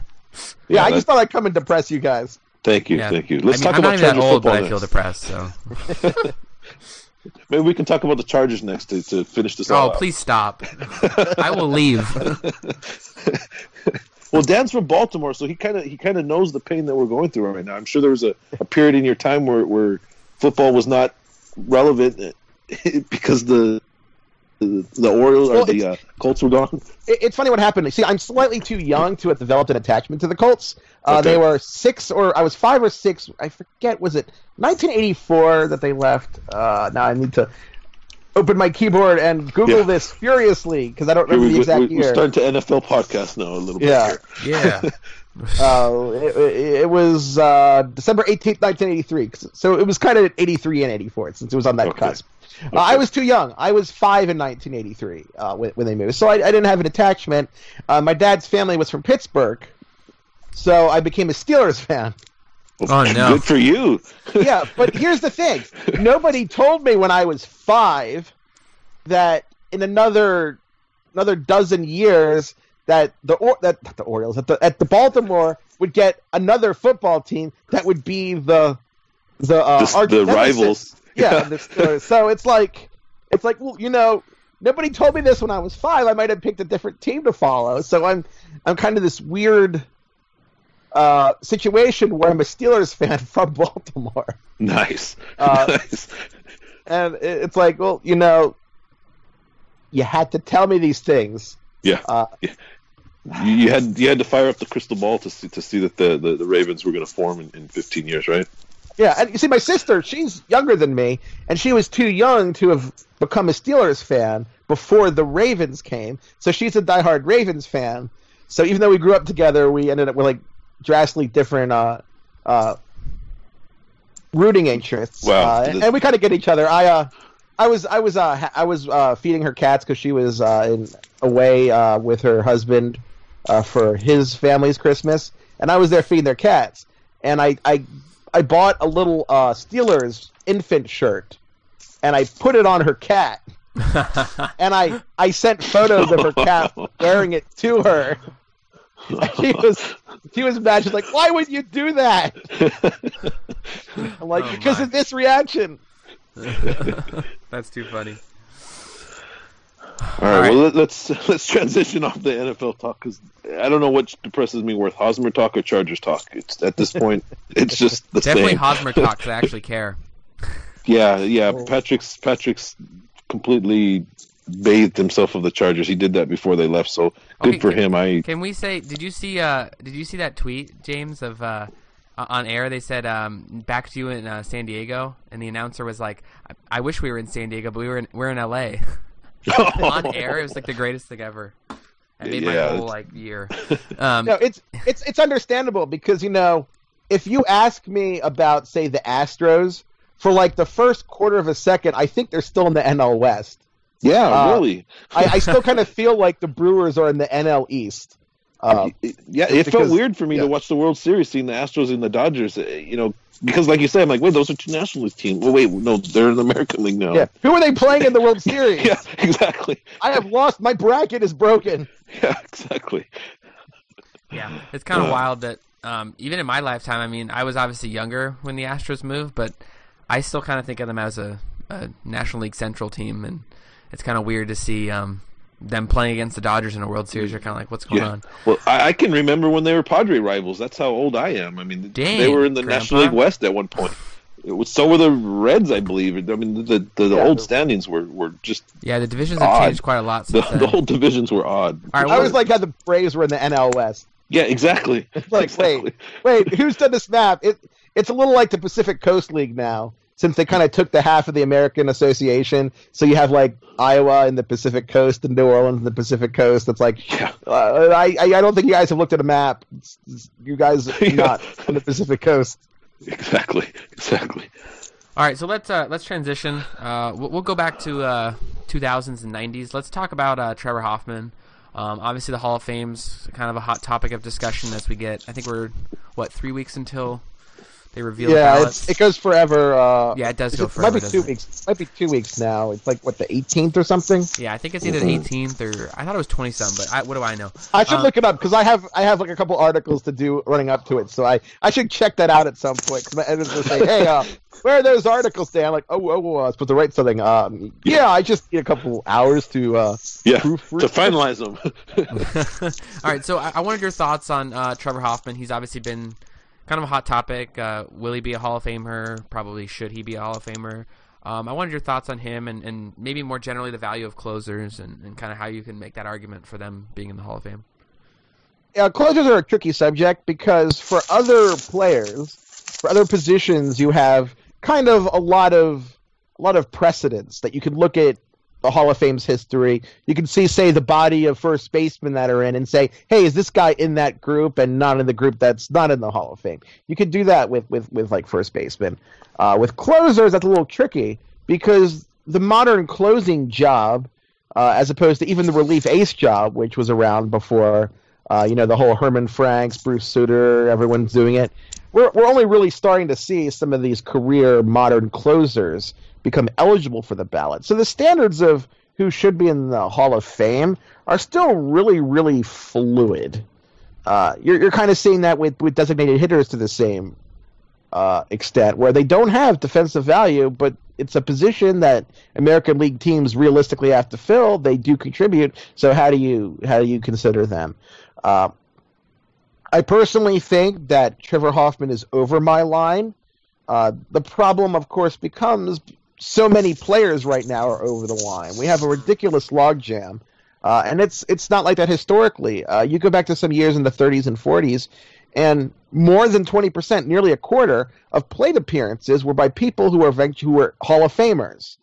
Yeah, Yeah, I just thought I'd come and depress you guys. Thank you, Yeah. thank you. Let's I mean, talk I'm about not even that Chargers old, but football I feel depressed. So, Maybe we can talk about the Chargers next to, to finish this. oh, out. please stop. I will leave. Well, Dan's from Baltimore, so he kind of he kind of knows the pain that we're going through right now. I'm sure there was a, a period in your time where, where football was not relevant eh, because the the, the Orioles or Well, the uh, Colts were gone. It, it's funny what happened. See, I'm slightly too young to have developed an attachment to the Colts. Uh, Okay. They were six, or I was five or six. I forget. Was it 1984 that they left? Uh, now I need to open my keyboard and Google Yeah. this furiously because I don't remember we, the exact we, we're year. starting to NFL podcast now a little Yeah. bit. Here. Yeah. Uh, it, it- it was uh, December 18th, 1983. So it was kind of 83 and 84 since it was on that Okay. cusp. Uh, I was too young. I was five in 1983 uh, when, when they moved. So I, I didn't have an attachment. Uh, my dad's family was from Pittsburgh. So I became a Steelers fan. Oh, no. Good for you. yeah, but here's the thing: nobody told me when I was five that in another another dozen years that the or, that not the Orioles at the at the Baltimore would get another football team that would be the the uh, The- arch the nemesis. rivals. Yeah, the Steelers. so it's like it's like well, you know. Nobody told me this when I was five. I might have picked a different team to follow. So I'm, I'm kind of this weird uh, situation where I'm a Steelers fan from Baltimore. Nice. Uh, nice. and it's like, well, you know, you had to tell me these things. Yeah. Uh, You, you had you had to fire up the crystal ball to see to see that the, the, the Ravens were going to form in, in 15 years, right? Yeah, and you see, my sister, she's younger than me, and she was too young to have become a Steelers fan before the Ravens came. So she's a diehard Ravens fan. So even though we grew up together, we ended up with like drastically different uh, uh, rooting interests. Wow. Uh, and, and we kind of get each other. I uh, I was I was uh, I was uh, feeding her cats because she was uh, in away uh, with her husband uh, for his family's Christmas, and I was there feeding their cats. And I I, I bought a little uh, Steelers infant shirt, and I put it on her cat, and I I sent photos of her cat wearing it to her. And she was she was mad. She's like, "Why would you do that?" I'm like, Oh, "Because my. of this reaction." That's too funny. All right, right. well let, let's let's transition off the NFL talk because I don't know what depresses me more, Hosmer talk or Chargers talk. It's at this point, it's just the Definitely same. Hosmer talk 'cause I actually care. Yeah, yeah. Patrick's Patrick's completely bathed himself of the Chargers. He did that before they left, so good Okay, for can- him. I Can we say? Did you see? Uh, did you see that tweet, James? Of uh, on air, they said um, back to you in uh, San Diego, and the announcer was like, I, "I wish we were in San Diego, but we were in, we're in L.A." on air, it was like the greatest thing ever. I made my whole it's- like year. Um, No, it's it's it's understandable because you know if you ask me about say the Astros for like the first quarter of a second, I think they're still in the NL West. Yeah, Uh, really. I, I still kind of feel like the Brewers are in the NL East. Uh, It- yeah, it because- felt weird for me yeah. to watch the World Series seeing the Astros and the Dodgers. uh, You know, because like you said, I'm like, wait, those are two National League teams. Well, wait, no, they're in the American League now. yeah, who are they playing in the World Series? yeah, exactly. I have lost. My bracket is broken. Yeah, exactly. Yeah, it's kind of Uh. wild that um, even in my lifetime, I mean, I was obviously younger when the Astros moved, but I still kind of think of them as a, a National League Central team, and it's kind of weird to see um, them playing against the Dodgers in a World Series. You're kind of like, what's going Yeah. on? Well, I, I can remember when they were Padre rivals. That's how old I am. I mean, they were in the Grandpa. National League West at one point. It was, so were the Reds, I believe. I mean, the the, the Yeah, old the- standings were, were just Yeah, the divisions have changed quite a lot the, then. the whole divisions were odd. All right, I was like how the Braves were in the NL West. Yeah, exactly. It's like, exactly. Wait, who's done this map? It it's a little like the Pacific Coast League now, since they kind of took the half of the American Association. So you have like Iowa and the Pacific Coast, and New Orleans and the Pacific Coast. It's like Yeah. uh, I I I don't think you guys have looked at a map. It's, it's- you guys are Yeah. not on the Pacific Coast. Exactly. Exactly. All right, so let's uh, let's transition. Uh, we'll, we'll go back to uh, 2000s and 90s. Let's talk about uh, Trevor Hoffman. Um, obviously, the Hall of Fame's kind of a hot topic of discussion as we get. I think we're what three weeks until they reveal the Yeah, ballots. it's, it goes forever. Uh, Yeah, it does go it- Might be two doesn't it? weeks. Might be two weeks now. It's like what the 18th or something. yeah, I think it's either the 18th or I thought it was 20 some, but I, what do I know? I should Uh, look it up because I have I have like a couple articles to do running up to it, so I, I should check that out at some point. Because my editors will say, "Hey, uh, where are those articles?" Dan, I'm like, "Oh, oh, oh, I was supposed to write something." Um, yeah, I just need a couple hours to uh, Yeah. proofread. To finalize them. All right, so I, I wanted your thoughts on uh, Trevor Hoffman. He's obviously been kind of a hot topic. Uh, will he be a Hall of Famer? Probably should he be a Hall of Famer? Um, I wanted your thoughts on him and, and maybe more generally the value of closers and, and kind of how you can make that argument for them being in the Hall of Fame. Yeah, closers are a tricky subject because for other players, for other positions, you have kind of a lot of a lot of precedents that you can look at the Hall of Fame's history. You can see, say, the body of first basemen that are in, and say, "Hey, is this guy in that group and not in the group that's not in the Hall of Fame?" You could do that with with with like first basemen. Uh, with closers, that's a little tricky because the modern closing job, uh, as opposed to even the relief ace job, which was around before uh, you know, the whole Herman Franks, Bruce Sutter, everyone's doing it. We're, we're only really starting to see some of these career modern closers become eligible for the ballot. So the standards of who should be in the Hall of Fame are still really, really fluid. Uh, you're you're kind of seeing that with, with designated hitters to the same uh, extent, where they don't have defensive value, but it's a position that American League teams realistically have to fill. They do contribute. So how do you how do you consider them? Uh, I personally think that Trevor Hoffman is over my line. Uh, the problem, of course, becomes so many players right now are over the line. We have a ridiculous logjam, uh, and it's it's not like that historically. Uh, you go back to some years in the 30s and 40s, and more than 20%, nearly a quarter of plate appearances were by people who were who were Hall of Famers,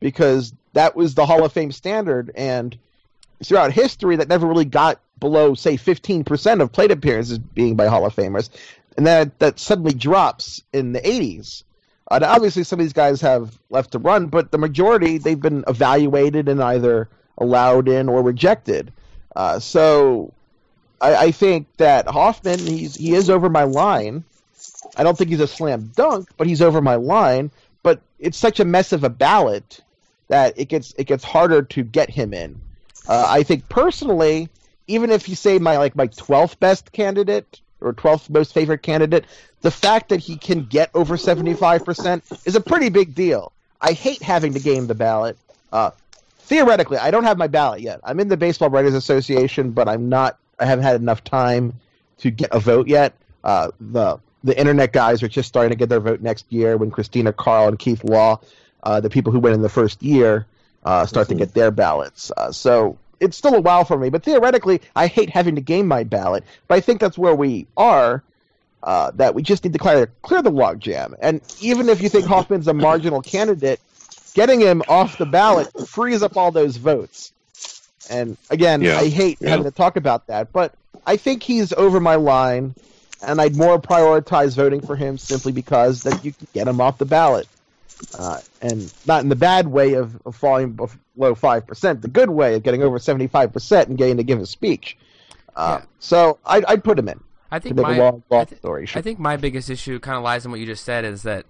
because that was the Hall of Fame standard, and throughout history that never really got below say 15% of plate appearances being by Hall of Famers and that that suddenly drops in the 80s uh, obviously some of these guys have left to run but the majority they've been evaluated and either allowed in or rejected. Uh, so I, I think that Hoffman he's he is over my line. I don't think he's a slam dunk but he's over my line. But it's such a mess of a ballot that it gets it gets harder to get him in. Uh, I think personally, even if you say my like my twelfth best candidate or twelfth most favorite candidate, the fact that he can get over seventy five percent is a pretty big deal. I hate having to game the ballot. Uh, theoretically, I don't have my ballot yet. I'm in the Baseball Writers Association, but I'm not. I haven't had enough time to get a vote yet. Uh, the the internet guys are just starting to get their vote next year when Christina Kahrl and Keith Law, uh, the people who went in the first year, uh, start to get their ballots. Uh, so it's still a while for me, but theoretically, I hate having to game my ballot. But I think that's where we are. Uh, that we just need to clear clear the logjam. And even if you think Hoffman's a marginal candidate, getting him off the ballot frees up all those votes. And again, Yeah, I hate yeah. having to talk about that, but I think he's over my line, and I'd more prioritize voting for him simply because that you can get him off the ballot. Uh, and not in the bad way of, of falling below five percent, the good way of getting over seventy five percent and getting to give a speech. Uh, Yeah. So I'd, I'd put him in. I think my long, long I, thi- story I think my biggest issue kind of lies in what you just said is that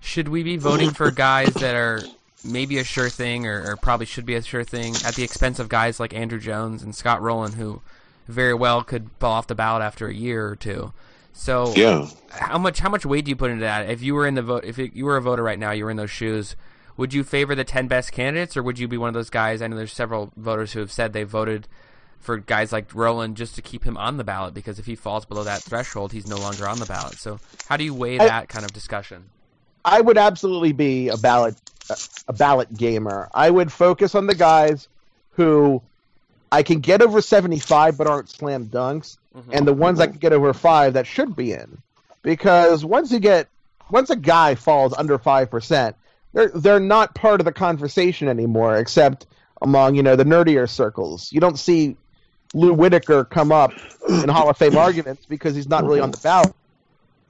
should we be voting for guys that are maybe a sure thing or, or probably should be a sure thing at the expense of guys like Andruw Jones and Scott Rolen who very well could fall off the ballot after a year or two. So Yeah. how much how much weight do you put into that? If you were in the vote, if you were a voter right now, you were in those shoes. Would you favor the ten best candidates, or would you be one of those guys? I know there's several voters who have said they voted for guys like Rolen just to keep him on the ballot because if he falls below that threshold, he's no longer on the ballot. So how do you weigh I- that kind of discussion? I would absolutely be a ballot a ballot gamer. I would focus on the guys who I can get over 75 but aren't slam dunks and the ones that can get over 5 that should be in. Because once you get once a guy falls under 5%, they're they're not part of the conversation anymore except among, you know, the nerdier circles. You don't see Lou Whitaker come up in Hall of Fame arguments because he's not really on the ballot.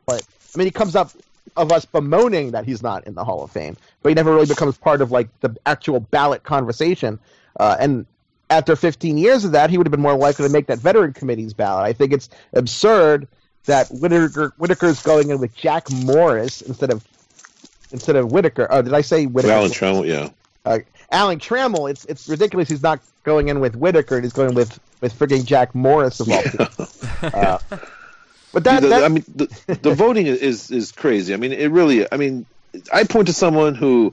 But I mean, he comes up of us bemoaning that he's not in the Hall of Fame, but he never really becomes part of like the actual ballot conversation. Uh, and after 15 years of that, he would have been more likely to make that veteran committee's ballot. I think it's absurd that Whitaker Whitaker's going in with Jack Morris instead of instead of Whitaker. Oh, did I say Whitaker? Alan Trammell, yeah. uh, Alan Trammell. It's it's ridiculous. He's not going in with Whitaker. He's going with with frigging Jack Morris of all people. Uh, but that, The- that I mean, the, the voting is is crazy. I mean, it really. I mean, I point to someone who,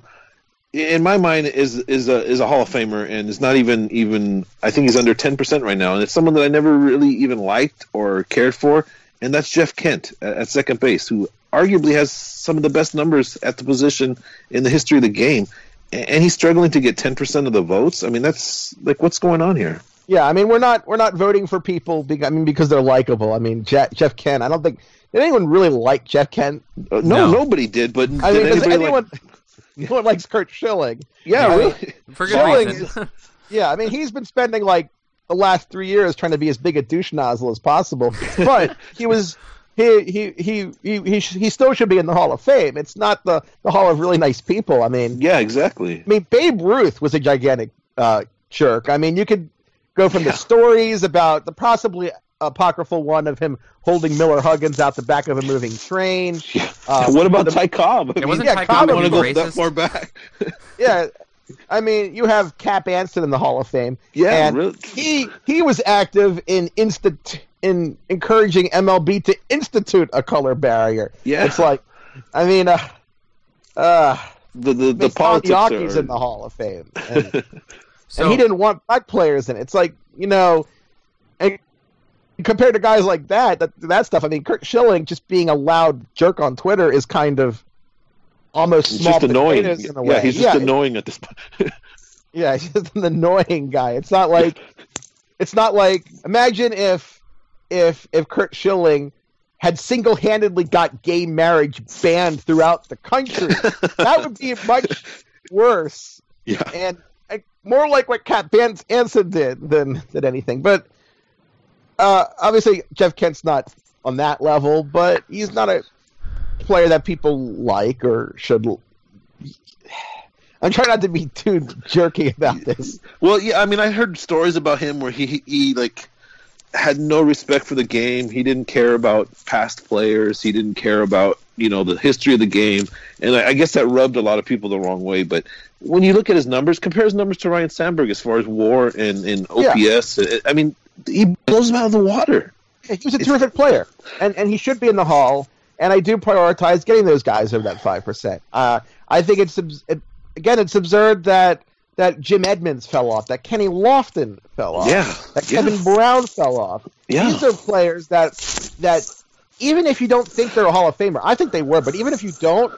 in my mind, is is a is a Hall of Famer and is not even even. I think he's under ten percent right now, and it's someone that I never really even liked or cared for, and that's Jeff Kent at, at second base, who arguably has some of the best numbers at the position in the history of the game, and, and he's struggling to get ten percent of the votes. I mean, that's like what's going on here. Yeah, I mean we're not we're not voting for people. Because, I mean because they're likable. I mean Jeff, Jeff Kent. I don't think did anyone really like Jeff Kent. Uh, no, No. nobody did, but I mean, does anyone? like- anyone no one likes Curt Schilling? yeah, I mean, really. For good Schilling reason. Yeah, I mean he's been spending like the last three years trying to be as big a douche nozzle as possible, but he was. He, he he he he sh- he still should be in the Hall of Fame. It's not the, the Hall of really nice people. I mean, Yeah, exactly. I mean, Babe Ruth was a gigantic uh, jerk. I mean, you could go from the stories about the possibly apocryphal one of him holding Miller Huggins out the back of a moving train. Uh, what about the- Ty Cobb? I It mean, wasn't yeah, Ty Cobb Cobb want to go that far back. Yeah, I mean, you have Cap Anson in the Hall of Fame. Yeah, and really. he he was active in instant in encouraging MLB to institute a color barrier. Yeah. it's like, I mean, uh, uh, the the, the politics Tanyaki's are, in the Hall of Fame. And, So and he didn't want black players in it. It's like you know, and compared to guys like that, that that stuff. I mean, Curt Schilling just being a loud jerk on Twitter is kind of almost It's small just annoying. in a Yeah, he's just annoying at this point. Yeah, he's just an annoying guy. It's not like it's not like imagine if if if Curt Schilling had single-handedly got gay marriage banned throughout the country. that would be much worse yeah. and more like what Cat Van Anson did than than anything. But uh, obviously, Jeff Kent's not on that level, but he's not a player that people like or should. I'm trying not to be too jerky about this. Well, yeah, I mean, I heard stories about him where he, he he like had no respect for the game. He didn't care about past players. He didn't care about you know the history of the game, and I, I guess that rubbed a lot of people the wrong way. But when you look at his numbers, compare his numbers to Ryne Sandberg as far as WAR and, and OPS. I- I mean, he blows him out of the water. He was a terrific player, and and he should be in the Hall. And I do prioritize getting those guys over that five percent. Uh, I think it's it, again, it's absurd that that Jim Edmonds fell off, that Kenny Lofton fell off, Yeah, that yeah. Kevin Brown fell off. Yeah. These are players that that even if you don't think they're a Hall of Famer, I think they were, but even if you don't,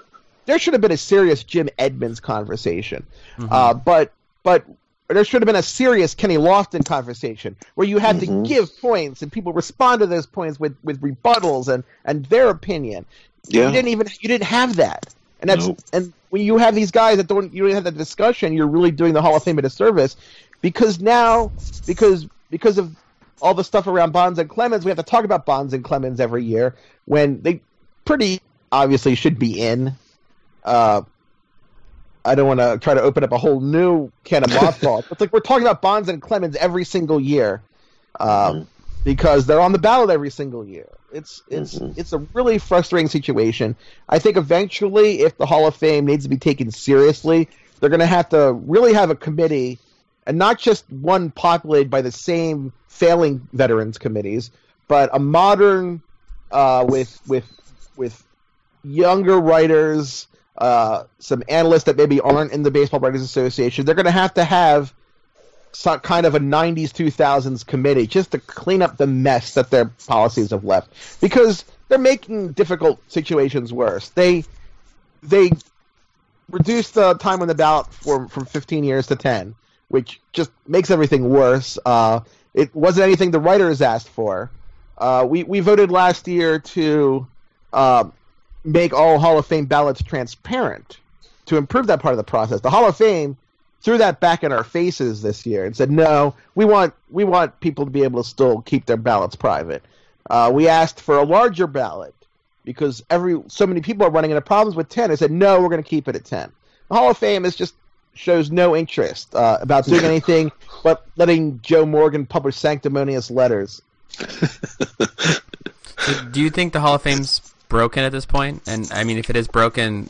there should have been a serious Jim Edmonds conversation. Uh, but but there should have been a serious Kenny Lofton conversation where you had Mhm. to give points and people respond to those points with, with rebuttals and, and their opinion. Yeah. You didn't even you didn't have that. And that's Nope. and when you have these guys that don't you don't have that discussion, you're really doing the Hall of Fame a disservice because now because because of all the stuff around Bonds and Clemens, we have to talk about Bonds and Clemens every year when they pretty obviously should be in. Uh, I don't want to try to open up a whole new can of mothballs. it's like we're talking about Bonds and Clemens every single year, um, Mhm. because they're on the ballot every single year. It's it's Mhm. it's a really frustrating situation. I think eventually, if the Hall of Fame needs to be taken seriously, they're going to have to really have a committee, and not just one populated by the same failing veterans committees, but a modern uh, with with with younger writers, uh, some analysts that maybe aren't in the Baseball Writers Association. They're going to have to have some kind of a 90s 2000s committee just to clean up the mess that their policies have left because they're making difficult situations worse. They they reduced the time on the ballot from from 15 years to 10, which just makes everything worse. Uh, it wasn't anything the writers asked for. Uh, we we voted last year to uh, make all Hall of Fame ballots transparent to improve that part of the process. The Hall of Fame threw that back in our faces this year and said, "No, we want we want people to be able to still keep their ballots private." Uh, we asked for a larger ballot because every so many people are running into problems with ten. I said, "No, we're going to keep it at 10. The Hall of Fame is just shows no interest uh, about doing anything but letting Joe Morgan publish sanctimonious letters. Do you think the Hall of Fame's broken at this point? And I mean, if it is broken,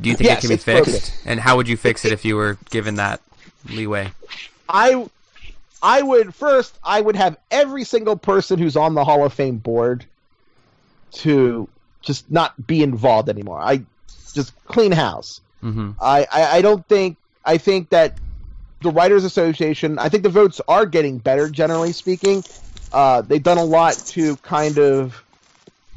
do you think Yes, it can be it's broken. fixed? And how would you fix it if you were given that leeway? I I would first I would have every single person who's on the Hall of Fame board to just not be involved anymore. I just clean house. Hmm I, I, I don't think I think that the Writers Association I think the votes are getting better generally speaking. Uh, they've done a lot to kind of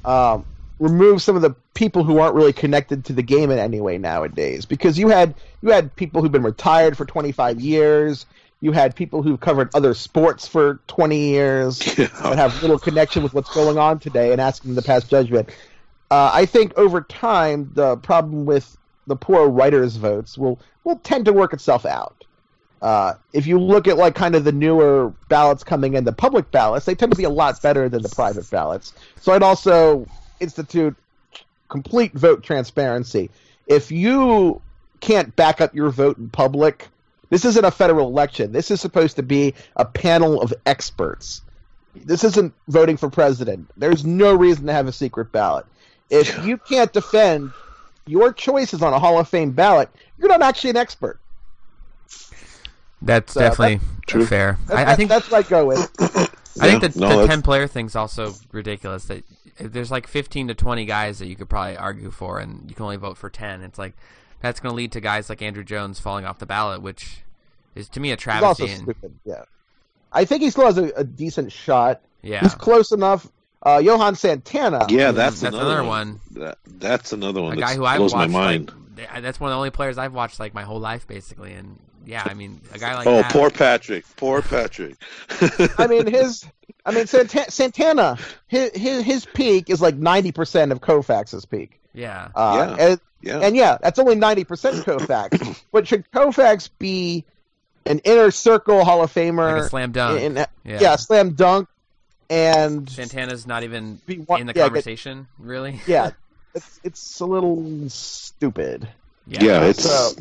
um, remove some of the people who aren't really connected to the game in any way nowadays. Because you had you had people who've been retired for 25 years. You had people who've covered other sports for 20 years Yeah. that have little connection with what's going on today and asking them to pass judgment. Uh, I think over time the problem with the poor writers' votes will will tend to work itself out. Uh, if you look at like kind of the newer ballots coming in, the public ballots, they tend to be a lot better than the private ballots. So I'd also institute complete vote transparency. If you can't back up your vote in public, this isn't a federal election. This is supposed to be a panel of experts. This isn't voting for president. There's no reason to have a secret ballot. If you can't defend your choices on a Hall of Fame ballot, you're not actually an expert. That's So definitely True. fair. That's, I, I think that's what I go with. I think Yeah, the, no, the ten player thing's also ridiculous. That there's like fifteen to twenty guys that you could probably argue for, and you can only vote for ten. It's like that's going to lead to guys like Andruw Jones falling off the ballot, which is to me a He's also travesty. and- stupid. Yeah, I think he still has a, a decent shot. yeah, He's close enough. Uh, Johan Santana. Yeah, that's, That's another, another one. one. That, that's another one a guy who I've blows watched. my mind. Like, that's one of the only players I've watched like my whole life, basically. And yeah, I mean, a guy like oh, that. poor Patrick. Poor Patrick. I mean his. I mean Santana. Santana his, his his peak is like ninety percent of Koufax's peak. Yeah, Uh, Yeah. and, yeah. and yeah, that's only ninety percent Koufax. but should Koufax be an inner circle Hall of Famer? like a slam dunk. in- yeah. yeah, slam dunk, and Santana's not even Be one- in the yeah, get- conversation, really. yeah, it's it's a little stupid. yeah, it's So-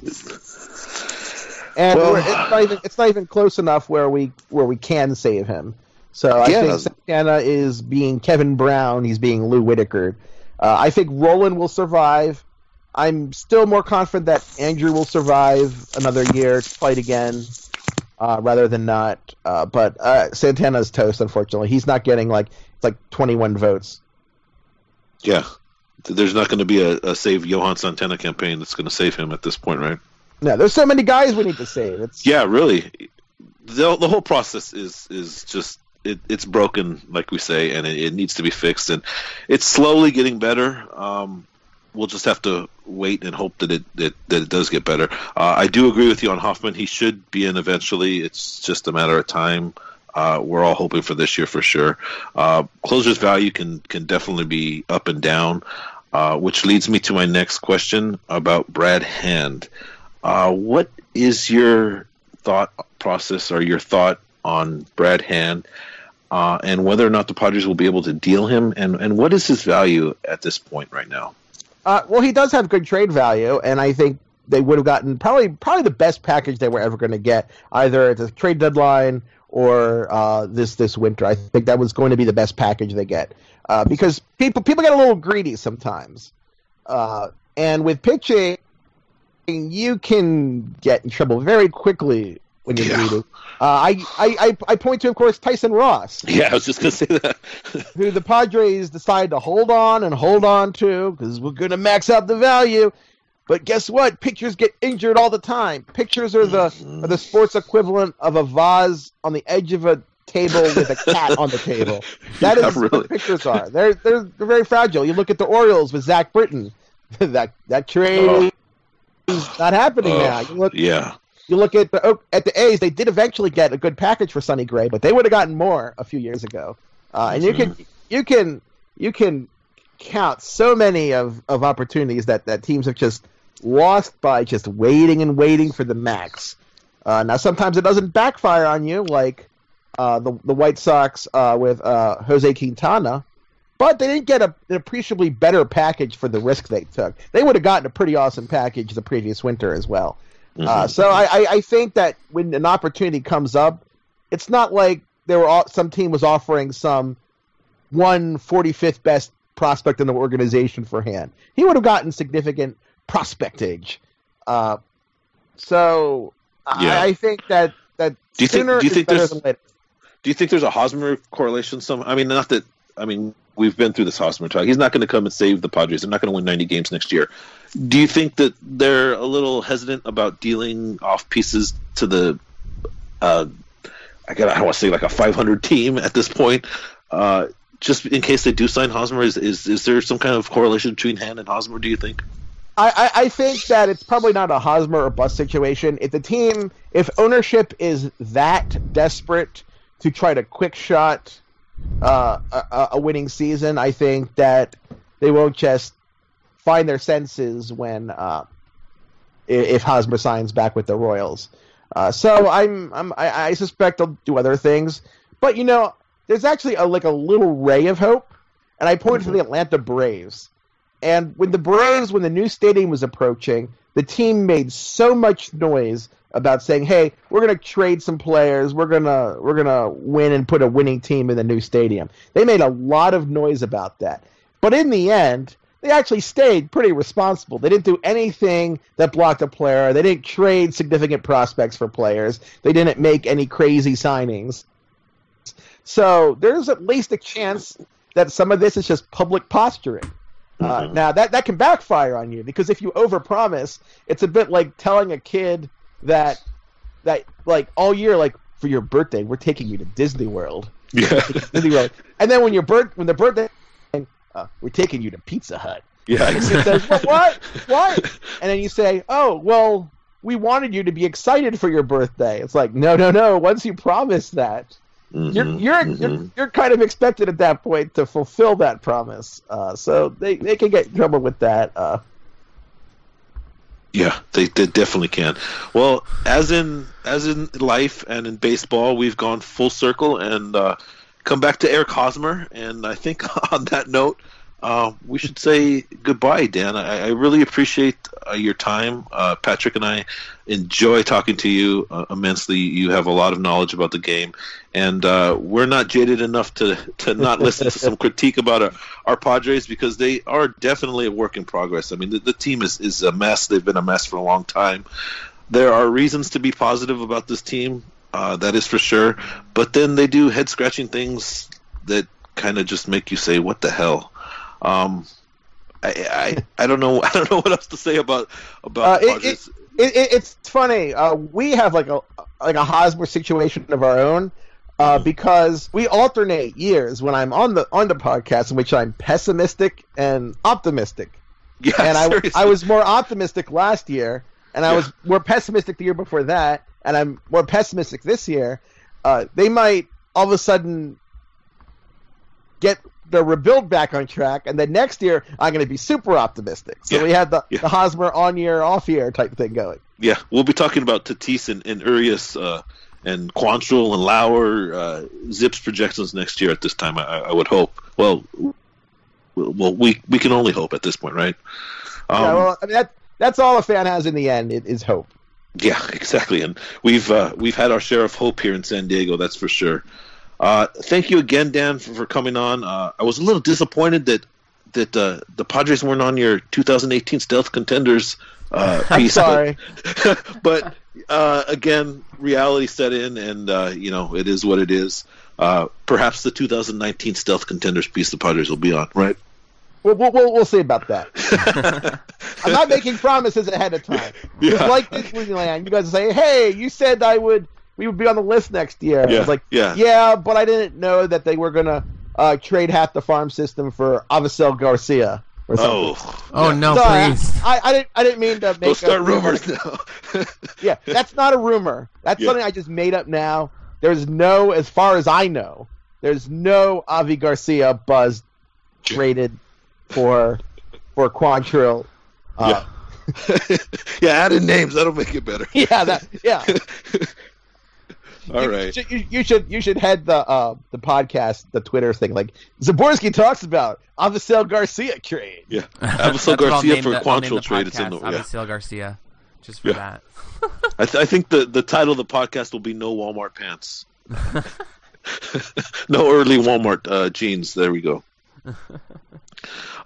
And Well- it's not even it's not even close enough where we where we can save him. So I Yeah. think Santana is being Kevin Brown. He's being Lou Whitaker. Uh, I think Rolen will survive. I'm still more confident that Andruw will survive another year to fight again, uh, rather than not. Uh, but uh, Santana's toast. Unfortunately, he's not getting like it's like 21 votes. yeah. There's not going to be a, a save Johan Santana campaign that's going to save him at this point, right? No, there's so many guys we need to save. It's Yeah, really. The the whole process is is just it, it's broken, like we say, and it, it needs to be fixed. And it's slowly getting better. Um, we'll just have to wait and hope that it that, that it does get better. Uh, I do agree with you on Hoffman. He should be in eventually. It's just a matter of time. Uh, we're all hoping for this year for sure. Uh, closer's value can can definitely be up and down, uh, which leads me to my next question about Brad Hand. Uh, what is your thought process or your thought on Brad Hand uh, and whether or not the Padres will be able to deal him and, and what is his value at this point right now? Uh, well, he does have good trade value, and I think they would have gotten probably probably the best package they were ever going to get, either at the trade deadline or uh, this this winter. I think that was going to be the best package they get uh, because people people get a little greedy sometimes, uh, and with pitching, you can get in trouble very quickly when you're Yeah. greedy. Uh, I, I I I point to, of course, Tyson Ross Yeah, I was just gonna say that. who the Padres decided to hold on and hold on to because we're going to max out the value. But guess what? Pictures get injured all the time. Pictures are the are the sports equivalent of a vase on the edge of a table with a cat on the table. That is Yeah, really. what pitchers are. They're, they're they're very fragile. You look at the Orioles with Zach Britton. that that trade is not happening Oh, now. You look yeah, you look at the at the A's. They did eventually get a good package for Sonny Gray, but they would have gotten more a few years ago. Uh, and you can you can you can count so many of, of opportunities that, that teams have just lost by just waiting and waiting for the max. Uh, now sometimes it doesn't backfire on you, like uh, the the White Sox uh, with uh, Jose Quintana, but they didn't get a, an appreciably better package for the risk they took. They would have gotten a pretty awesome package the previous winter as well. Uh, so I, I, think that when an opportunity comes up, it's not like there were all, some team was offering some one forty fifth best prospect in the organization for hand. He would have gotten significant prospectage. Uh, so Yeah. I, I think that that Do you think- do you think better there's- than later. Do you think there's a Hosmer correlation? Some, I mean, not that. I mean, we've been through this Hosmer talk. He's not going to come and save the Padres. They're not going to win 90 games next year. Do you think that they're a little hesitant about dealing off pieces to the? Uh, I got. I don't want to say like a 500 team at this point. Uh, just in case they do sign Hosmer, is, is is there some kind of correlation between Hand and Hosmer? Do you think? I, I, I think that it's probably not a Hosmer or bust situation. If the team, if ownership is that desperate to try to quick shot uh, a, a winning season, I think that they won't just find their senses when uh, if Hosmer signs back with the Royals. Uh, so I'm, I'm I, I suspect they'll do other things, but you know, there's actually a, like a little ray of hope, and I point to the Atlanta Braves. And when the Braves, when the new stadium was approaching, the team made so much noise about saying, "Hey, we're going to trade some players. We're gonna we're gonna win and put a winning team in the new stadium." They made a lot of noise about that, but in the end, they actually stayed pretty responsible. They didn't do anything that blocked a player. They didn't trade significant prospects for players. They didn't make any crazy signings. So there's at least a chance that some of this is just public posturing. Uh, Mhm. now that that can backfire on you because if you overpromise, it's a bit like telling a kid that that like all year, like for your birthday, we're taking you to Disney World, Yeah, Disney World, and then when your birth when the birthday, uh, we're taking you to Pizza Hut. yeah. And says, what, what? What? And then you say, oh, well, we wanted you to be excited for your birthday. It's like, no, no, no. Once you promise that, you're Mhm, you're, mhm. you're you're kind of expected at that point to fulfill that promise. Uh, so they, they can get in trouble with that. Uh, Yeah, they, they definitely can. Well, as in as in life and in baseball, we've gone full circle and uh, come back to Eric Hosmer. And I think on that note, uh, we should say goodbye, Dan. I, I really appreciate uh, your time. Uh, Patrick and I enjoy talking to you uh, immensely. You have a lot of knowledge about the game, and uh, we're not jaded enough to, to not listen to some critique about our, our Padres because they are definitely a work in progress. I mean, the, the team is, is a mess. They've been a mess for a long time. There are reasons to be positive about this team, uh, that is for sure. But then they do head scratching things that kind of just make you say, "What the hell." Um, I, I I don't know I don't know what else to say about about Uh, it- Padres. it, it, it's funny. Uh, we have like a like a Hosmer situation of our own. Uh, because we alternate years when I'm on the on the podcast in which I'm pessimistic and optimistic. yeah, and I, seriously. I was more optimistic last year, and I Yeah. was more pessimistic the year before that, and I'm more pessimistic this year. Uh, they might all of a sudden get the rebuild back on track, and then next year I'm going to be super optimistic. So Yeah. we have the, Yeah. the Hosmer on year, off year type thing going. Yeah, we'll be talking about Tatis and, and Urias uh, and Quantrill and Lauer, uh, ZiPS projections next year at this time. I, I would hope. Well, well, we we can only hope at this point, right? Um, yeah, well, I mean that that's all a fan has in the end. It is hope. Yeah, exactly. And we've uh, we've had our share of hope here in San Diego. That's for sure. Uh, thank you again, Dan, for, for coming on. Uh, I was a little disappointed that that uh, the Padres weren't on your 2018 Stealth Contenders uh, I'm piece. sorry. But, but uh, again, reality set in, and uh, you know it is what it is. Uh, perhaps the 2019 Stealth Contenders piece the Padres will be on, right? We'll, we'll, we'll, see about that. I'm not making promises ahead of time. Yeah. It's like Disneyland. You guys say, "Hey, you said I would, we would be on the list next year." Yeah, It's like, yeah. yeah, but I didn't know that they were gonna uh, trade half the farm system for Avisail Garcia or something. Oh, Oh yeah. no, Sorry, please. I, I didn't. I didn't mean to make. Don't a start rumor. rumors now. Yeah, that's not a rumor. That's Yeah. something I just made up now. There's no, as far as I know, there's no Avi Garcia buzz traded for for Quantrill. Uh, yeah, add in names. That'll make it better. yeah, that yeah. All you, right. should, you, you should you should head the uh, the podcast, the Twitter thing. Like Szymborski talks about Avisail Garcia trade. Yeah. That's Avisail what I'll Garcia for the- Quantrill the trade. It's in the podcast, yeah. Avisail Garcia, just for Yeah. that. I, th- I think the, the title of the podcast will be No Walmart Pants. no early Walmart uh, jeans. There we go.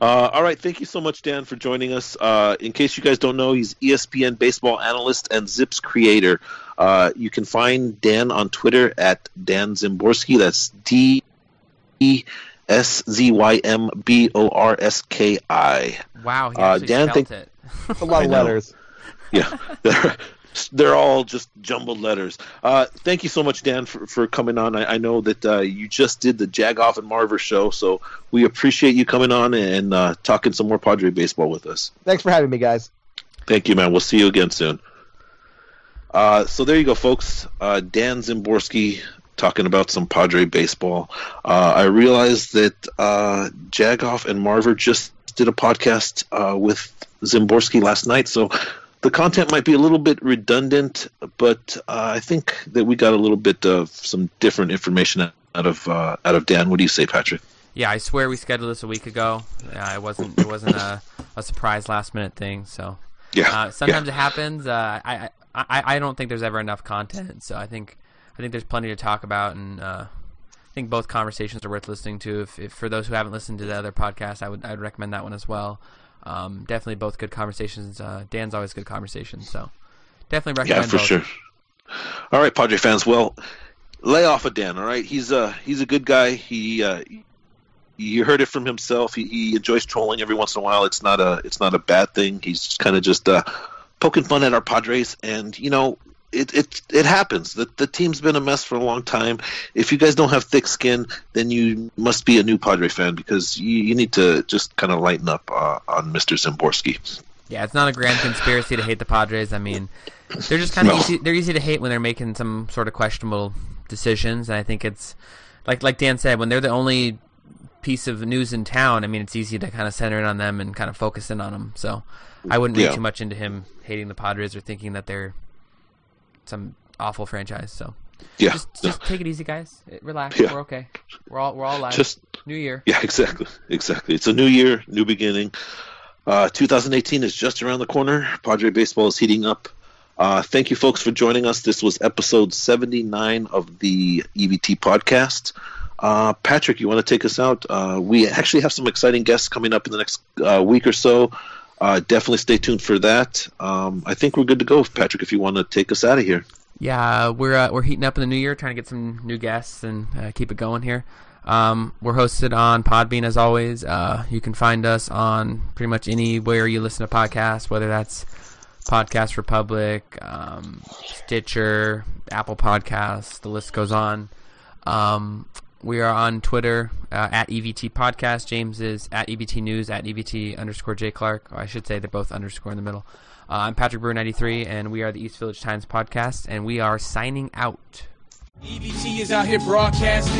Uh, all right. Thank you so much, Dan, for joining us. Uh, in case you guys don't know, he's ESPN baseball analyst and ZiPS creator. Uh, you can find Dan on Twitter at Dan Szymborski. That's D E S Z Y M B O R S K I. Wow, he Uh, Dan, spelled think- it. A lot of letters. yeah they're they're all just jumbled letters uh thank you so much dan for, for coming on I, I know that uh you just did the jagoff and marver show so we appreciate you coming on and uh talking some more padre baseball with us Thanks for having me, guys. thank you man we'll see you again soon uh so there you go folks uh dan szymborski talking about some padre baseball uh i realized that uh jagoff and marver just did a podcast uh with szymborski last night so the content might be a little bit redundant, but uh, I think that we got a little bit of some different information out of uh, out of Dan. What do you say, Patrick? Yeah, I swear we scheduled this a week ago. Yeah, it wasn't it wasn't a, a surprise last minute thing. So Yeah, uh, sometimes it happens. Uh, I, I I don't think there's ever enough content. So I think I think there's plenty to talk about, and uh, I think both conversations are worth listening to. If, if for those who haven't listened to the other podcast, I would I'd recommend that one as well. Um, definitely both good conversations. Uh, Dan's always good conversations, so definitely recommend. yeah, for both. sure. All right, Padre fans. Well, lay off of Dan. All right, he's a he's a good guy. He uh, you heard it from himself. He, he enjoys trolling every once in a while. It's not a it's not a bad thing. He's kind of just uh, poking fun at our Padres, and you know. It, it it happens. The the team's been a mess for a long time. If you guys don't have thick skin, then you must be a new Padre fan because you, you need to just kind of lighten up uh, on Mr. Szymborski. Yeah, it's not a grand conspiracy to hate the Padres. I mean, they're just kind of No. easy. They're easy to hate when they're making some sort of questionable decisions, and I think it's like like Dan said, when they're the only piece of news in town. I mean, it's easy to kind of center in on them and kind of focus in on them. So I wouldn't read Yeah. too much into him hating the Padres or thinking that they're some awful franchise. So Yeah, just just take it easy, guys. Relax. Yeah. We're okay. We're all we're all alive. just New Year. Yeah, exactly, exactly. It's a new year, new beginning. Uh, 2018 is just around the corner. Padre baseball is heating up. Uh, thank you, folks, for joining us. This was episode 79 of the EVT podcast. Uh, Patrick, you want to take us out? Uh, we actually have some exciting guests coming up in the next uh, week or so. Uh, definitely stay tuned for that. Um, I think we're good to go, Patrick. If you want to take us out of here. Yeah, we're uh, we're heating up in the new year, trying to get some new guests and uh, keep it going here. Um, we're hosted on Podbean as always. You can find us on pretty much anywhere you listen to podcasts, whether that's Podcast Republic, um, Stitcher, Apple Podcasts. The list goes on. Um, we are on Twitter uh, at EVT Podcast. James is at EVT News at EVT underscore J Clark. I should say they're both underscore in the middle. Uh, I'm Patrick Brewer 93, and we are the East Village Times Podcast, and we are signing out. EVT is out here broadcasting.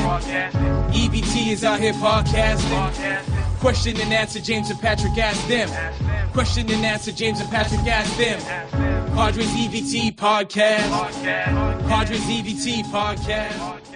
EVT is out here podcasting. Question and answer, James and Patrick ask them. Question and answer, James and Patrick ask them. Padres EVT podcast. Padres EVT podcast.